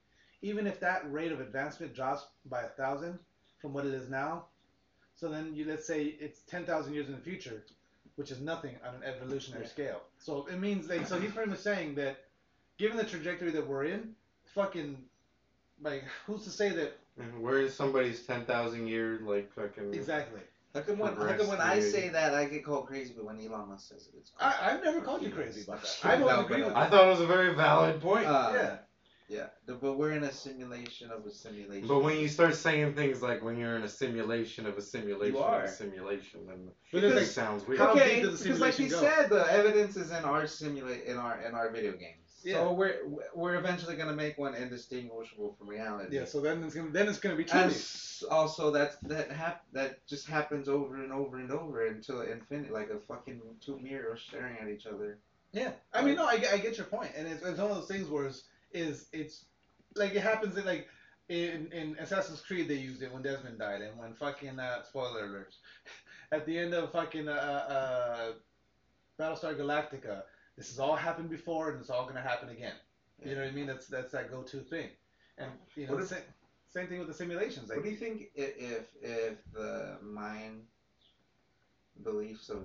Even if that rate of advancement drops by a thousand from what it is now, so then you let's say it's ten thousand years in the future, which is nothing on an evolutionary Yeah. scale. So it means like so he's pretty much saying that given the trajectory that we're in, fucking like who's to say that And where is somebody's ten thousand year like fucking? exactly? How come when, how come when I say that I get called crazy, but when Elon Musk says it, it's I, I've never called you crazy about that. I've always no, agreed but, with I thought it was a very valid point. Uh, yeah. Yeah, but we're in a simulation of a simulation. but when you start saying things like when you're in a simulation of a simulation of are. a simulation, then But it it's sounds weird. Okay, deep does the because like simulation he go? said, the evidence is in our simulate in our in our video games. Yeah. So we're we're eventually gonna make one indistinguishable from reality. Yeah, so then it's gonna then it's gonna be true. And also that's that hap- that just happens over and over and over until infinity, like a fucking two mirrors staring at each other. Yeah, I mean, no, I, get- I get your point, and it's, it's one of those things where it's, is it's like it happens in like in in Assassin's Creed they used it when Desmond died, and when fucking uh, spoiler alerts [LAUGHS] at the end of fucking uh, uh, Battlestar Galactica, this has all happened before, and it's all gonna happen again. You know what I mean? That's that's that go-to thing, and you know, if- same, same thing with the simulations. Like, What do you think if if the mind beliefs of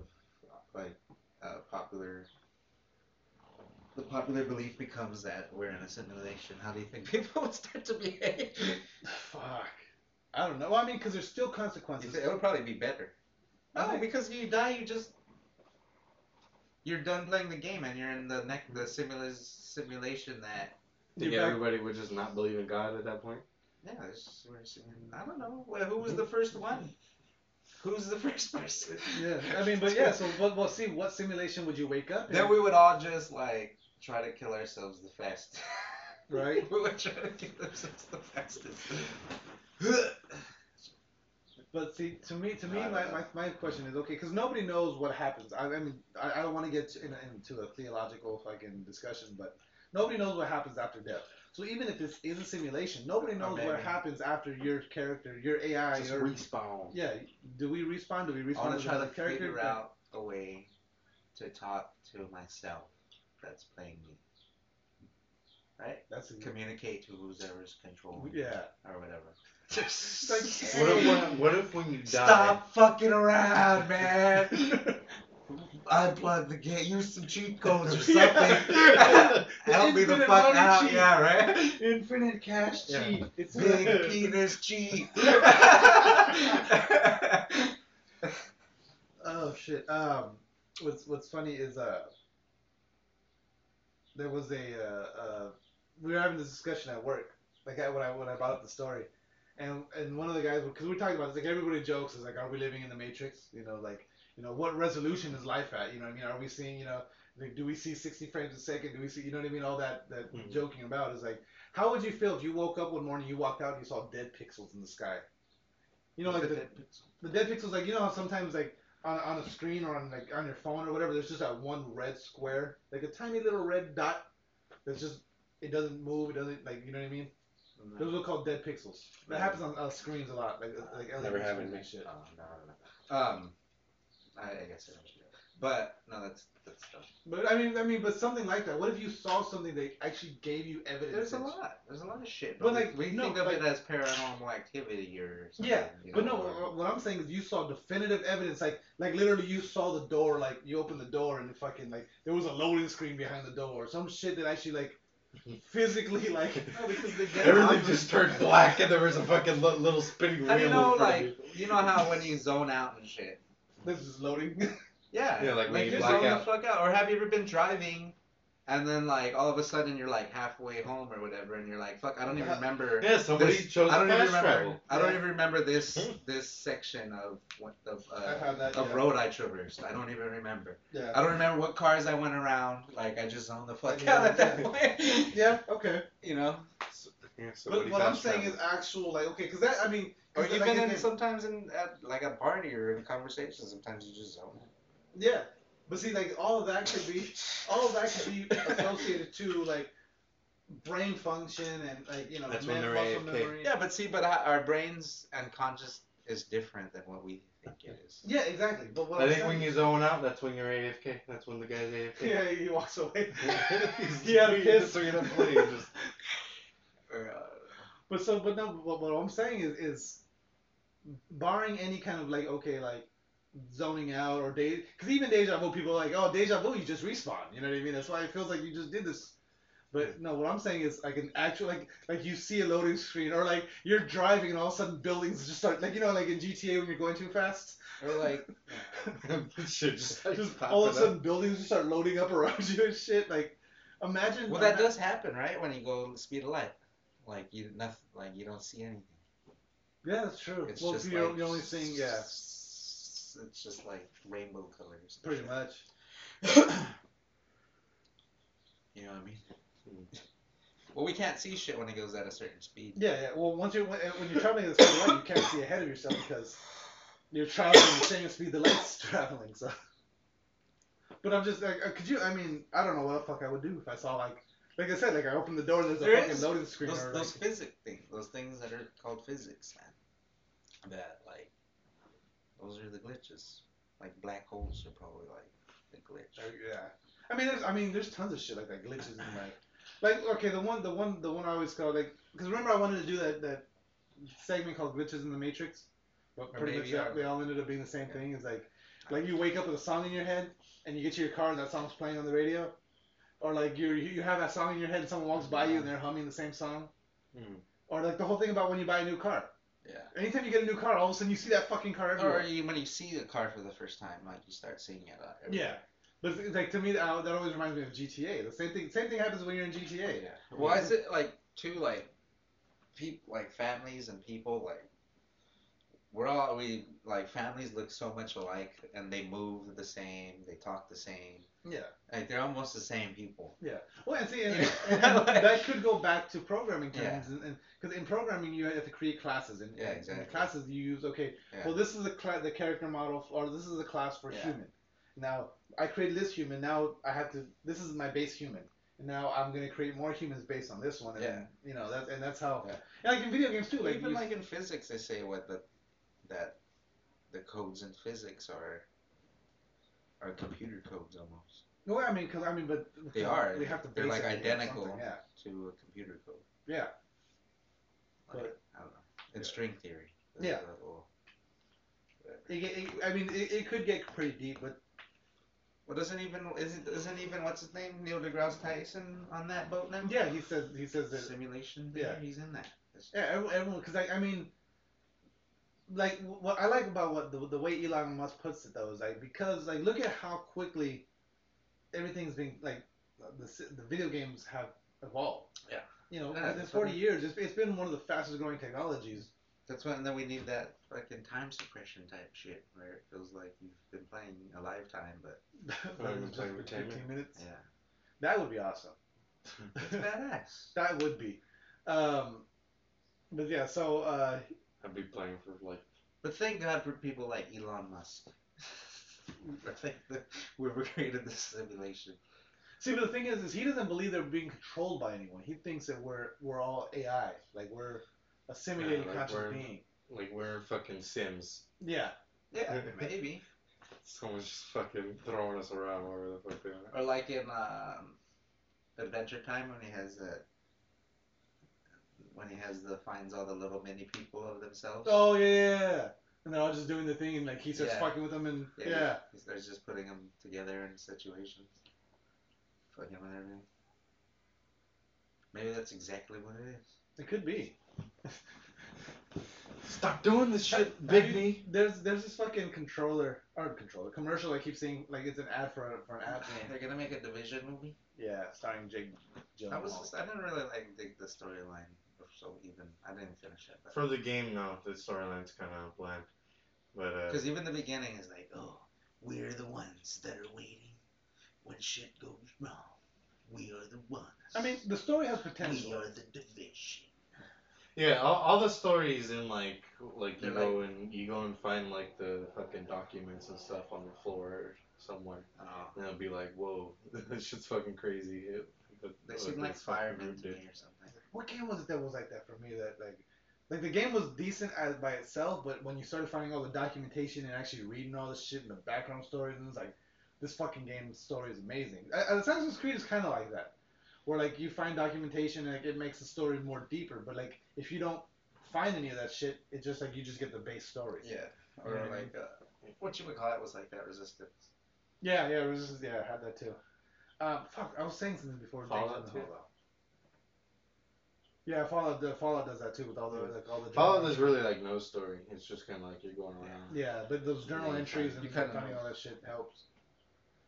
like uh, popular the popular belief becomes that we're in a simulation? How do you think [LAUGHS] people would start to behave? fuck, I don't know. Well, I mean, because there's still consequences. It would probably be better. No, because you die, you just you're done playing the game and you're in the next the simula- simulation that Think back- everybody would just not believe in God at that point? yeah, it's, we're I don't know well, who was the first one. Who's the [LAUGHS] first person? Yeah, I mean, but yeah. So, but well, see, what simulation would you wake up in? Then we would all just like try to kill ourselves the fastest. Right. [LAUGHS] we would try to kill ourselves the fastest. [LAUGHS] But see, to me, to me, my, my, my question is okay, because nobody knows what happens. I, I mean, I, I don't want to get in, into a theological fucking discussion, but nobody knows what happens after death. So even if this is a simulation, nobody knows what happens after your character, your AI, Just your respawn. yeah. Do we respawn? Do we respawn? I want to try to character? figure out a way to talk to myself that's playing me. Right? That's Communicate to whoever's controlling yeah. or whatever. It's like, What if, hey. when, what if when you die? Stop fucking around, [LAUGHS] man. I Unplug the game. Use some cheat codes or something. [LAUGHS] Yeah. [LAUGHS] Help me the fuck out. cheat. Yeah, right. Infinite cash Yeah. cheat. It's Big penis cheat. Oh shit. Um, what's what's funny is uh, there was a uh, uh, we were having this discussion at work, like when I when I brought up the story, and and one of the guys because we were talking about this, like everybody jokes is like, are we living in the Matrix? You know, like you know what resolution is life at? You know, what I mean, are we seeing you know, like, do we see 60 frames a second? Do we see you know what I mean? All that that Mhm. joking about is like, how would you feel if you woke up one morning, you walked out, and you saw dead pixels in the sky? You know, like the, dead the dead pixels, like you know how sometimes like on, on a screen or on like on your phone or whatever, there's just that one red square, like a tiny little red dot. That's just it doesn't move. It doesn't like you know what I mean. Those are called dead pixels. That happens on uh, screens a lot, like like LED Never happened screens to me. and shit. Oh, no, no, no. Um, I, I guess I don't. But no, that's that's dumb. But I mean, I mean, but something like that. What if you saw something that actually gave you evidence? There's a that- lot. There's a lot of shit. But, But like, we no, think of like- it as paranormal activity or something. Yeah, you but know, no. or- What, what I'm saying is, you saw definitive evidence, like like literally, you saw the door, like you opened the door and fucking like there was a loading screen behind the door, or some shit that actually like [LAUGHS] physically like. Oh, no, because they get Everything just turned black and there was a fucking li- little spinning wheel. And you know, in front like you know how when you zone out and shit. This is loading. [LAUGHS] Yeah. Yeah, like when you you black zone out. the fuck out. Or have you ever been driving and then like all of a sudden you're like halfway home or whatever, and you're like, fuck, I don't even remember. Yeah, somebody this- chose I don't fast even remember. travel. I don't Yeah. even remember this this section of what of uh, that. of yeah. road I traversed. I don't even remember. Yeah. I don't remember what cars I went around. Like I just zoned the fuck Yeah, out at that yeah. point. [LAUGHS] Yeah. Okay. You know, Yeah, But what I'm saying traveled. is actual, like, okay, because that, I mean, or 'cause, even like, in sometimes in at like a party or in a conversation, sometimes you just zone it. Yeah, but see, like all of that could be, all of that could be associated to like brain function and like you know That's when men- muscle AFK. memory. Yeah, but see, but our our brains and conscious is different than what we think it is. Yeah, exactly. But what I I'm think saying, when you zone out, that's when you're AFK. That's when the guy's AFK. [LAUGHS] yeah, he walks away. He's [LAUGHS] He had a just piss. swinging up play and just But so, but no, what, what I'm saying is, is barring any kind of like, okay, like zoning out or day, because even deja vu, people are like, oh, deja vu, you just respawn. You know what I mean? That's why it feels like you just did this. But no, what I'm saying is like an actual like like you see a loading screen or like you're driving and all of a sudden buildings just start like you know like in GTA when you're going too fast, or like, [LAUGHS] [LAUGHS] shit just, just all of a up. sudden buildings just start loading up around [LAUGHS] you and shit. Like imagine. well, that does happen, right? When you go speed of light, like you nothing, like you don't see anything. Yeah, that's true. It's well, just you're, like you're only seeing yeah, It's just like rainbow colors. pretty much. [COUGHS] You know what I mean? Well, we can't see shit when it goes at a certain speed. Yeah, yeah. Well, once you're when, when you're traveling at of light, you can't see ahead of yourself because you're traveling the same speed the light's [LAUGHS] traveling. So, but I'm just like, uh, could you? I mean, I don't know what the fuck I would do if I saw like, like I said, like I open the door, and there's a There fucking loading screen. Those, or, those like, physics things, those things that are called physics, man. That those are the glitches. Like black holes are probably like the glitch. uh, yeah. I mean, there's, I mean, there's tons of shit like that, glitches and like, like okay, the one, the one, the one I always call like, because remember I wanted to do that that segment called glitches in the Matrix. But Or pretty much that, they all ended up being the same thing. It's like, like you wake up with a song in your head, and you get to your car and that song's playing on the radio, or like you you have that song in your head and someone walks by you and they're humming the same song, Hmm. or like the whole thing about when you buy a new car. Yeah. Anytime you get a new car, all of a sudden you see that fucking car Or everywhere. you, when you see the car for the first time, like you start seeing it. Uh, Yeah. But like to me, that, that always reminds me of GTA. The same thing. Same thing happens when you're in GTA. Yeah. Why is it like too like, people like families and people like. We're all we like families look so much alike and they move the same, they talk the same. Yeah. Like they're almost the same people. Yeah well, and see, and, [LAUGHS] and, and that could go back to programming Yeah. terms, and because in programming you have to create classes, and, Yeah, exactly. in classes you use okay, Yeah. well this is the cla- the character model, or this is the class for Yeah. human. Now I created this human. Now I have to. This is my base human. And now I'm gonna create more humans based on this one, and Yeah. then, you know that, and that's how. Yeah. And like in video games too, like Even you, like in physics, they say what the that the codes in physics are are computer codes almost no, I mean, because I mean, but They are. We have to. They're, like, identical. Yeah. to a computer code. Yeah. Like, But- I don't know. In string theory. Yeah. a little- whatever. It, it, I mean, it, it could get pretty deep, but Well, doesn't even isn't isn't even what's his name Neil deGrasse Tyson on that boat now? yeah, he says he says that Simulation. Yeah. Yeah, he's in that. It's- Yeah, everyone, everyone because I, I mean, like what I like about what the, the way Elon Musk puts it though is like because like look at how quickly everything's been like the the video games have evolved. Yeah. You know, Yeah, within 40 years, it's, it's been one of the fastest growing technologies. That's when and then we need that fucking time suppression type shit where it feels like you've been playing a lifetime, but [LAUGHS] Like, you're just playing for 15 minutes. yeah, That would be awesome. it's badass. [LAUGHS] that would be. Um, but yeah, so uh, I'd be playing for like But thank God for people like Elon Musk. [LAUGHS] I think that whoever created this simulation. See, but the thing is, is he doesn't believe they're being controlled by anyone. He thinks that we're we're all AI, like we're a simulated like conscious we're- being. like we're fucking Sims. Yeah, Yeah, maybe. Someone's just fucking throwing us around wherever the fuck they are. Or like in um, Adventure Time when he has that. When he has the finds all the little mini people of themselves. Oh yeah, yeah, yeah. And they're all just doing the thing, and like he starts Yeah. fucking with them, and Yeah, yeah, He starts just putting them together in situations. Fucking with everything. Maybe that's exactly what it is. it could be. [LAUGHS] Stop doing this shit, Have Big you- Me. There's there's this fucking controller or controller commercial I keep seeing like it's an ad for a, for an app. They're gonna make a division movie. Yeah, starring Jake I was Gyllenhaal. just, I didn't really like dig the storyline. So even I didn't finish it. For the game, no, the storyline's kind of bland. But uh, Because even the beginning is like, oh, we're the ones that are waiting when shit goes wrong. We are the ones. I mean, the story has potential. we potential. are the division. yeah, all, all the stories in like like you They're go and you go and find like the fucking documents and stuff on the floor somewhere, Oh, and it'll be like, whoa, [LAUGHS] this shit's fucking crazy. It, but, they what seem like firemen group to me or something. What game was it that was like that for me? That like, like the game was decent as by itself, but when you started finding all the documentation and actually reading all the shit and the background stories, and it's like, this fucking game's story is amazing. Assassin's Creed is kind of like that, where like you find documentation and like, it makes the story more deeper. But like if you don't find any of that shit, it's just like you just get the base story. Yeah. Or Yeah. like, uh, what you would call it was like that resistance. Yeah, yeah, Resistance. yeah, I had that too. Um, fuck, I was saying something before. Fallout too? Hold out. Yeah, Fallout. The Fallout does that too with all the like all the. Fallout journal is really like no story. It's just kind of like you're going around. Yeah, but those journal Yeah, entries kinda- and you kinda finding know. all that shit helps.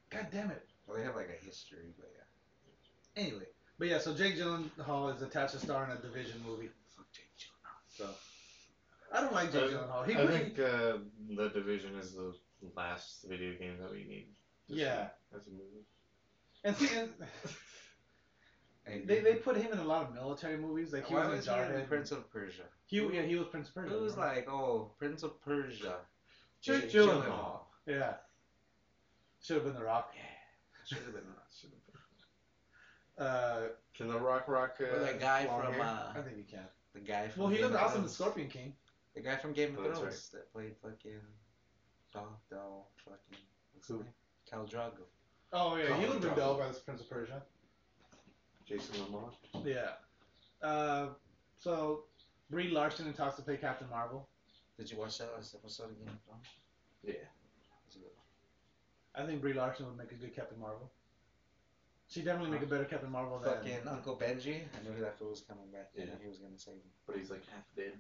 God damn it. Well, they have like a history, but yeah. Anyway, but yeah, so Jake Gyllenhaal is attached to star in a Division movie. Fuck Jake Gyllenhaal. So I don't like Jake I- Gyllenhaal. He I pretty, think uh, the Division is the last video game that we need. to see Yeah. As a movie. and see, and Hey, [LAUGHS] they they put him in a lot of military movies. Like he Why was was in he in Prince of Persia? He yeah he was Prince of Persia. It was remember? like, oh, Prince of Persia. Jake Gyllenhaal. yeah, should have been The Rock. Yeah. Should have been. The Rock. Should have been. [LAUGHS] Uh, Can the Rock Rock? Uh, Or that guy from hair? uh, I think he can. the guy from. Well, he Game looked awesome in Scorpion King. The guy from Game of Oh, that's Thrones that played fucking Dog Doll fucking what's his Who? Khal Drogo. Oh yeah, he Colin would have been Farrell. dope as Prince of Persia. Jason Momoa. Yeah. Uh, so Brie Larson in talks to play Captain Marvel. Did you watch that last episode again? Game of Thrones? Yeah. Was I think Brie Larson would make a good Captain Marvel. She definitely make a better Captain Marvel than. Fucking Uncle Benji. I knew that fool was coming back. Yeah. Yeah. he was gonna save him. But he's like half dead.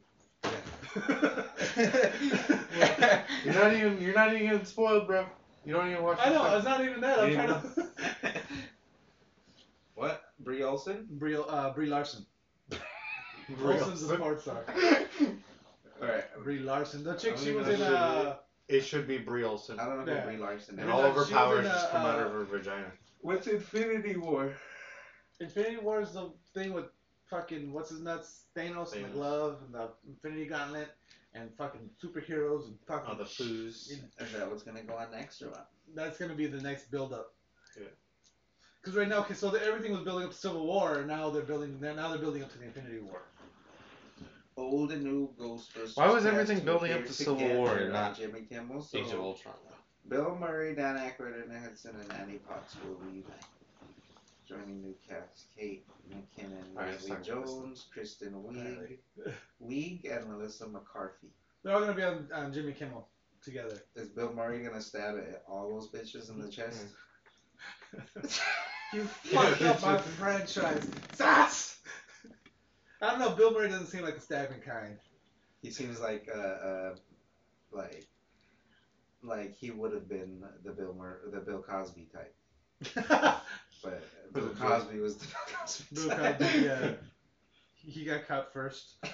Yeah. [LAUGHS] You're not even. You're not even getting spoiled, bro. You don't even watch. I know it's not even that. I'm trying to. What? Brie Olsen? Brie, uh, Brie Larson. [LAUGHS] Real. Olsen's a sports star. [LAUGHS] Alright. Brie Larson, the chick she was in. who Uh, It should be Brie Olsen. I don't know Yeah. who Brie Larson is. And all of her She was powers in, just come out uh, of her vagina. What's Infinity War? Infinity War is the thing with fucking what's his nuts Thanos, and the Thanos. glove and the Infinity Gauntlet and fucking superheroes and fucking Oh, the foos. Is that what's gonna go on next or what? That's gonna be the next build up. Yeah. Because right now, okay, so the, everything was building up to Civil War, and now they're building. They're, now they're building up to the Infinity War. Old and new Ghostbusters. Why was everything building up to Civil War and not Jimmy Kimmel? So Age of Ultron. Bill Murray, Dan Aykroyd, and Hudson, and Annie Potts will lead. Joining new cast: Kate McKinnon, Alright, Leslie talk Jones, Kristen Wiig, [LAUGHS] Wiig, and Melissa McCarthy. They're all gonna be on, on Jimmy Kimmel together. Is Bill Murray gonna stab at all those bitches in the mm-hmm. chest? You fucked up my franchise, Sass. I don't know. Bill Murray doesn't seem like a stabbing kind. He seems like uh, uh like like he would have been the Bill Mur- the Bill Cosby type, [LAUGHS] but Bill Bill Cosby was the Bill Cosby. Bill type. Cosby, yeah. [LAUGHS] he got caught first. [LAUGHS]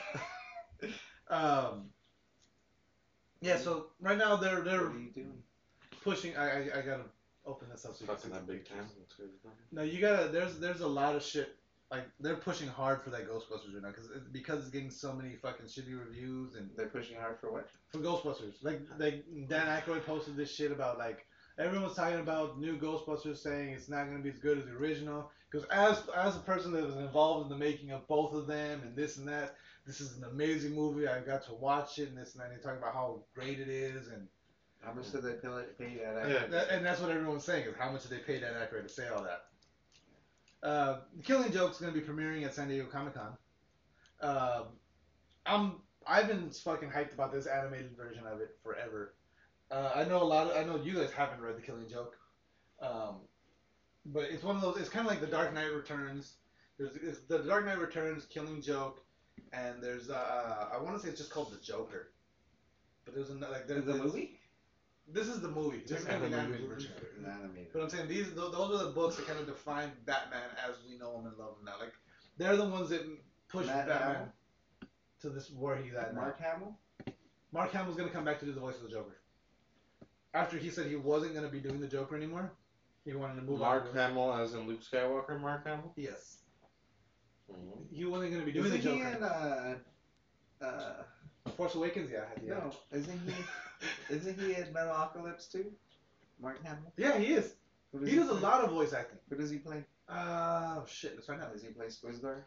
Um. Yeah. So right now they're they're are you doing? pushing. I I, I gotta open this up so you can see Fucking that big pictures. time. No, you gotta. There's there's a lot of shit. Like they're pushing hard for that Ghostbusters right now because because it's getting so many fucking shitty reviews and They're pushing hard for what? for Ghostbusters. Like like Dan Aykroyd posted this shit about like everyone was talking about new Ghostbusters saying it's not gonna be as good as the original. Because as as a person that was involved in the making of both of them and this and that, this is an amazing movie. I got to watch it and this and that. And they talking about how great it is and How much did they pay, pay that? Yeah. actor? that, and that's what everyone's saying is how much did they pay Dan Aykroyd to say all that. Uh, The Killing Joke's gonna be premiering at San Diego Comic Con. Um, I'm I've been fucking hyped about this animated version of it forever. Uh, I know a lot. Of, I know you guys haven't read The Killing Joke, um, but it's one of those. It's kind of like The Dark Knight Returns. There's it's The Dark Knight Returns, Killing Joke, and there's uh, I want to say it's just called the Joker, but there's another like there's The movie? This is the movie. This is Yeah, gonna be the an movie animated version. version. An animated. But I'm saying these th- those are the books that kind of define Batman as we know him and love him now. Like they're the ones that push Matt Batman Hamill? to this where he's at now. Mark Hamill? Mark Hamill's gonna come back to do the voice of the Joker. After he said he wasn't gonna be doing the Joker anymore, he wanted to move Mark on. Hamill, as in Luke Skywalker, Mark Hamill. Yes. Mhm. He wasn't gonna be doing Isn't the he Joker. in uh, uh, Force Awakens, yeah, yeah. no? Isn't he? [LAUGHS] isn't he in Metalocalypse too? Mark Hamill. Yeah, he is. Who He does a lot of voice acting. Who does he play? Uh, shit, let's find out. Does he play Skwisgaar?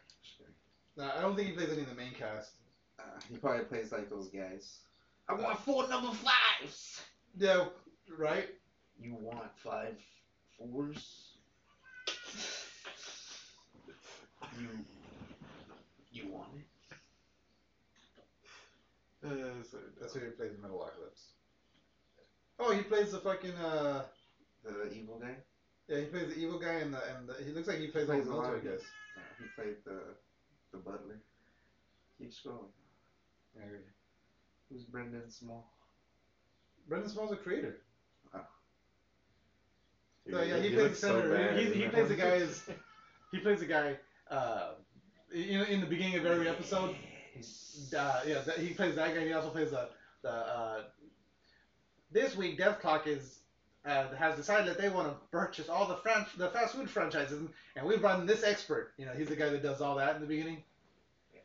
No, I don't think he plays any of the main cast. Uh, he probably plays like those guys. I want four number fives. Yeah, right. You want five fours? You you want it? Uh, so- That's who he plays in Metalocalypse. Oh, he plays the fucking uh. The evil guy. Yeah, he plays the evil guy and the and the, he looks like he plays, Plays all a the lot military of guys. He played the the butler. Keep scrolling. Who's Brendan Small? Brendan Small's a creator. Dude, So yeah, he, he plays the looks so senator. he, he plays the [LAUGHS] guy's. He plays the guy. Uh, in, in the beginning of every episode. Uh, yeah, that, he plays that guy. He also plays the the. Uh, this week, Dethklok is uh, has decided that they want to purchase all the French the fast food franchises, and we brought in this expert. You know, he's the guy that does all that in the beginning. Yeah,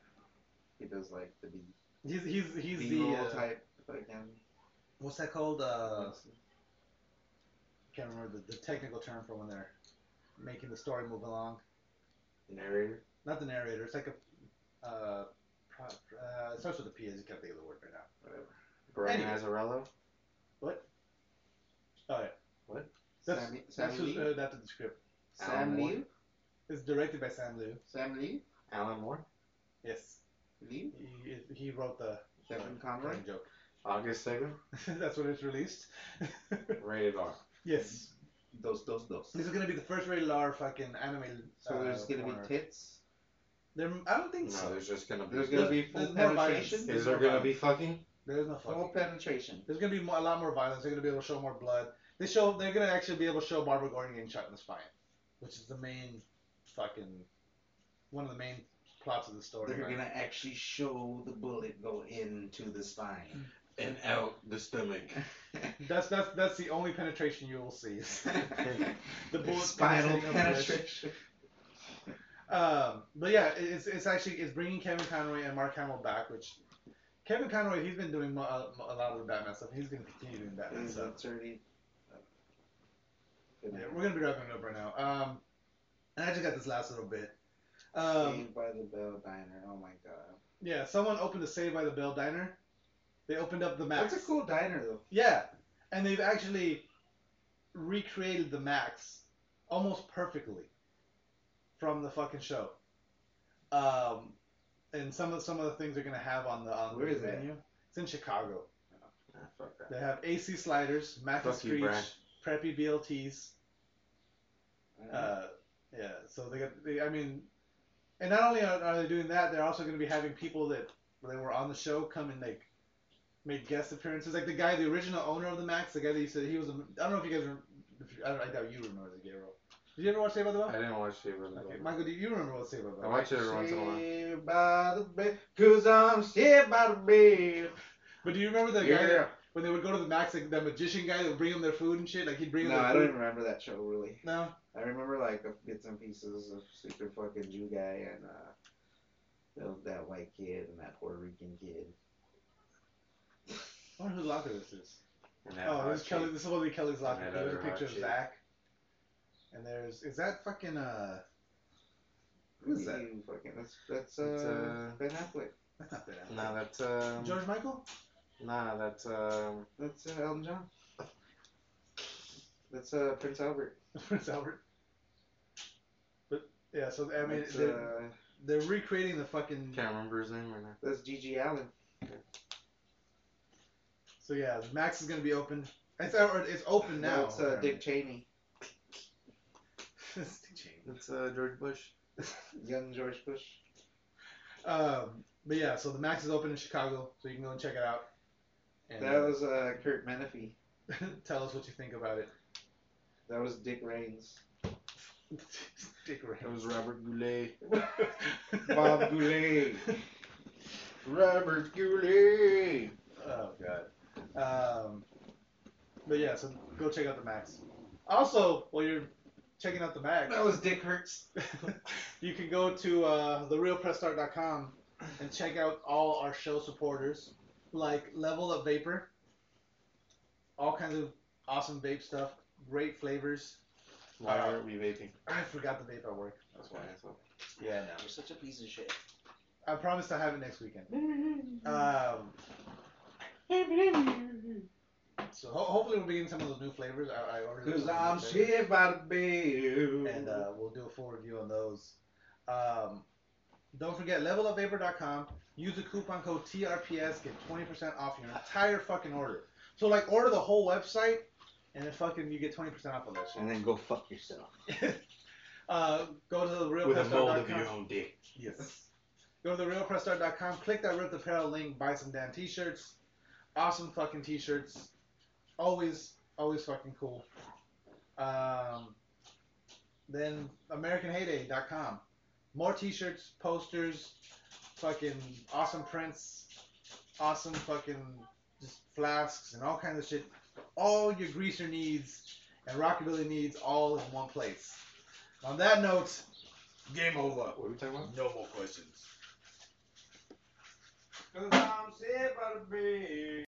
He does like the B He's he's he's B the roll uh, type again. what's that called? Uh, can't remember the, the technical term for when they're making the story move along. The narrator. Not the narrator. It's like a. Uh, pro, uh, it starts with a P. I just can't think of the word right now. Whatever. Brian Anyway. Azzarello. Oh yeah. That's, Sammy, Sam that's who's Lee. uh, adapted the script. Sam Alan Moore. Liu. It's directed by Sam Liu. Sam Lee. Alan Moore. Yes. Liu. He, he wrote the Kevin Conroy. Killing joke. August 2nd. [LAUGHS] That's when it's released. [LAUGHS] Rated R. yes. Those, those, those. This is gonna be the first rated R fucking animated. So there's uh, gonna porn. be tits. There, I don't think so. No, there's just gonna be. There's gonna be There's full more penetration. There's Is there gonna be fucking? There's no fucking. penetration. There's gonna be more, a lot more violence. They're gonna be able to show more blood. They show. They're gonna actually be able to show Barbara Gordon getting shot in the spine, which is the main fucking one of the main plots of the story. They're right? gonna actually show the bullet go into the spine. And out the stomach. [LAUGHS] That's that's that's the only penetration you will see. [LAUGHS] the bullet Spinal penetrating a flesh. penetration. Um, but yeah, it's it's actually it's bringing Kevin Conroy and Mark Hamill back, which Kevin Conroy he's been doing a, a lot of the Batman stuff. He's gonna continue doing Batman stuff. that? Yeah, we're gonna be wrapping it up right now. Um, and I just got this last little bit. Um, Saved by the Bell Diner. Oh my god. yeah, someone opened a Saved by the Bell diner. They opened up the Max. That's a cool diner though. Yeah, and they've actually recreated the Max almost perfectly from the fucking show. Um, and some of some of the things they're gonna have on the on Where the is menu. It's in Chicago. Ah, fuck that. They have AC sliders, mac and Fuck you, screech, Brad. preppy BLTs. Uh, yeah, so they got. They, I mean, and not only are, are they doing that, they're also going to be having people that they were on the show come and like make guest appearances. Like the guy, the original owner of the Max, the guy that you said he was. A, I don't know if you guys. Rem- if you, I, don't, I doubt you remember the Garo. Did you ever watch Saved by the Bell? I didn't watch Saved by the Okay, Bell. Michael, do you remember what Saved by the I Bell? watch it every once in a while. Saved by the bell, cause I'm saved by the bell. But do you remember the guy Yeah. that, when they would go to the Max, like, the magician guy that would bring them their food and shit? Like he'd bring them No, I food. don't even remember that show really. No. I remember like bits and pieces of stupid fucking Jew guy and uh, that, that white kid and that Puerto Rican kid. I wonder whose locker this is. Oh, this is Kelly. This to be Kelly's locker. There's a picture of. Zach. And there's is that fucking uh. Who is that? You fucking that's that's It's, uh, uh, Ben Affleck. That's not Ben Affleck. Nah, that's um. George Michael. Nah, that's um. That's uh, Elton John. That's uh, Prince Albert. [LAUGHS] Prince Albert. But yeah, so I mean, that's, they're, uh, they're recreating the fucking. Can't remember his name right now. that's GG Allin. So yeah, Max is gonna be open. It's it's open now. That's uh, Dick Cheney, Cheney. Uh George Bush. [LAUGHS] young George Bush. Um, but yeah, so the Max is open in Chicago, so you can go and check it out. And That was uh, Kurt Menefee. [LAUGHS] tell us what you think about it. That was Dick Rains. [LAUGHS] Dick Rains. That was Robert Goulet. Bob Goulet. Robert Goulet. Oh god. Um, but yeah, so go check out the Max. Also, while you're checking out the Max, That was Dick Hurts. [LAUGHS] you can go to uh, therealpressstart.com and check out all our show supporters, like Level Up Vapor, all kinds of awesome vape stuff, great flavors. Why aren't we vaping? I forgot the vape at work. That's why. Yeah, no. You're such a piece of shit. I promise to have it next weekend. Um, so ho- hopefully we'll be getting some of those new flavors. I, I ordered Cause some I'm new flavors. shit by the bill. and uh, we'll do a full review on those. Um, don't forget, levelupvapor.com. Use the coupon code TRPS. Get 20% off your entire fucking order. So, like, order the whole website, and then fucking you get 20% off of that and then go fuck yourself. [LAUGHS] uh, go to the With a mold of your own dick. Yes. Go to the realpressstart.com, click that Rip the Apparel link, buy some damn t-shirts. Awesome fucking t-shirts. Always, always fucking cool. Um, then AmericanHeyday.com. More t-shirts, posters, fucking awesome prints, awesome fucking just flasks and all kinds of shit. All your greaser needs and rockabilly needs all in one place. On that note, game over. What are we talking about? No more questions. Cause I'm shit by the bill.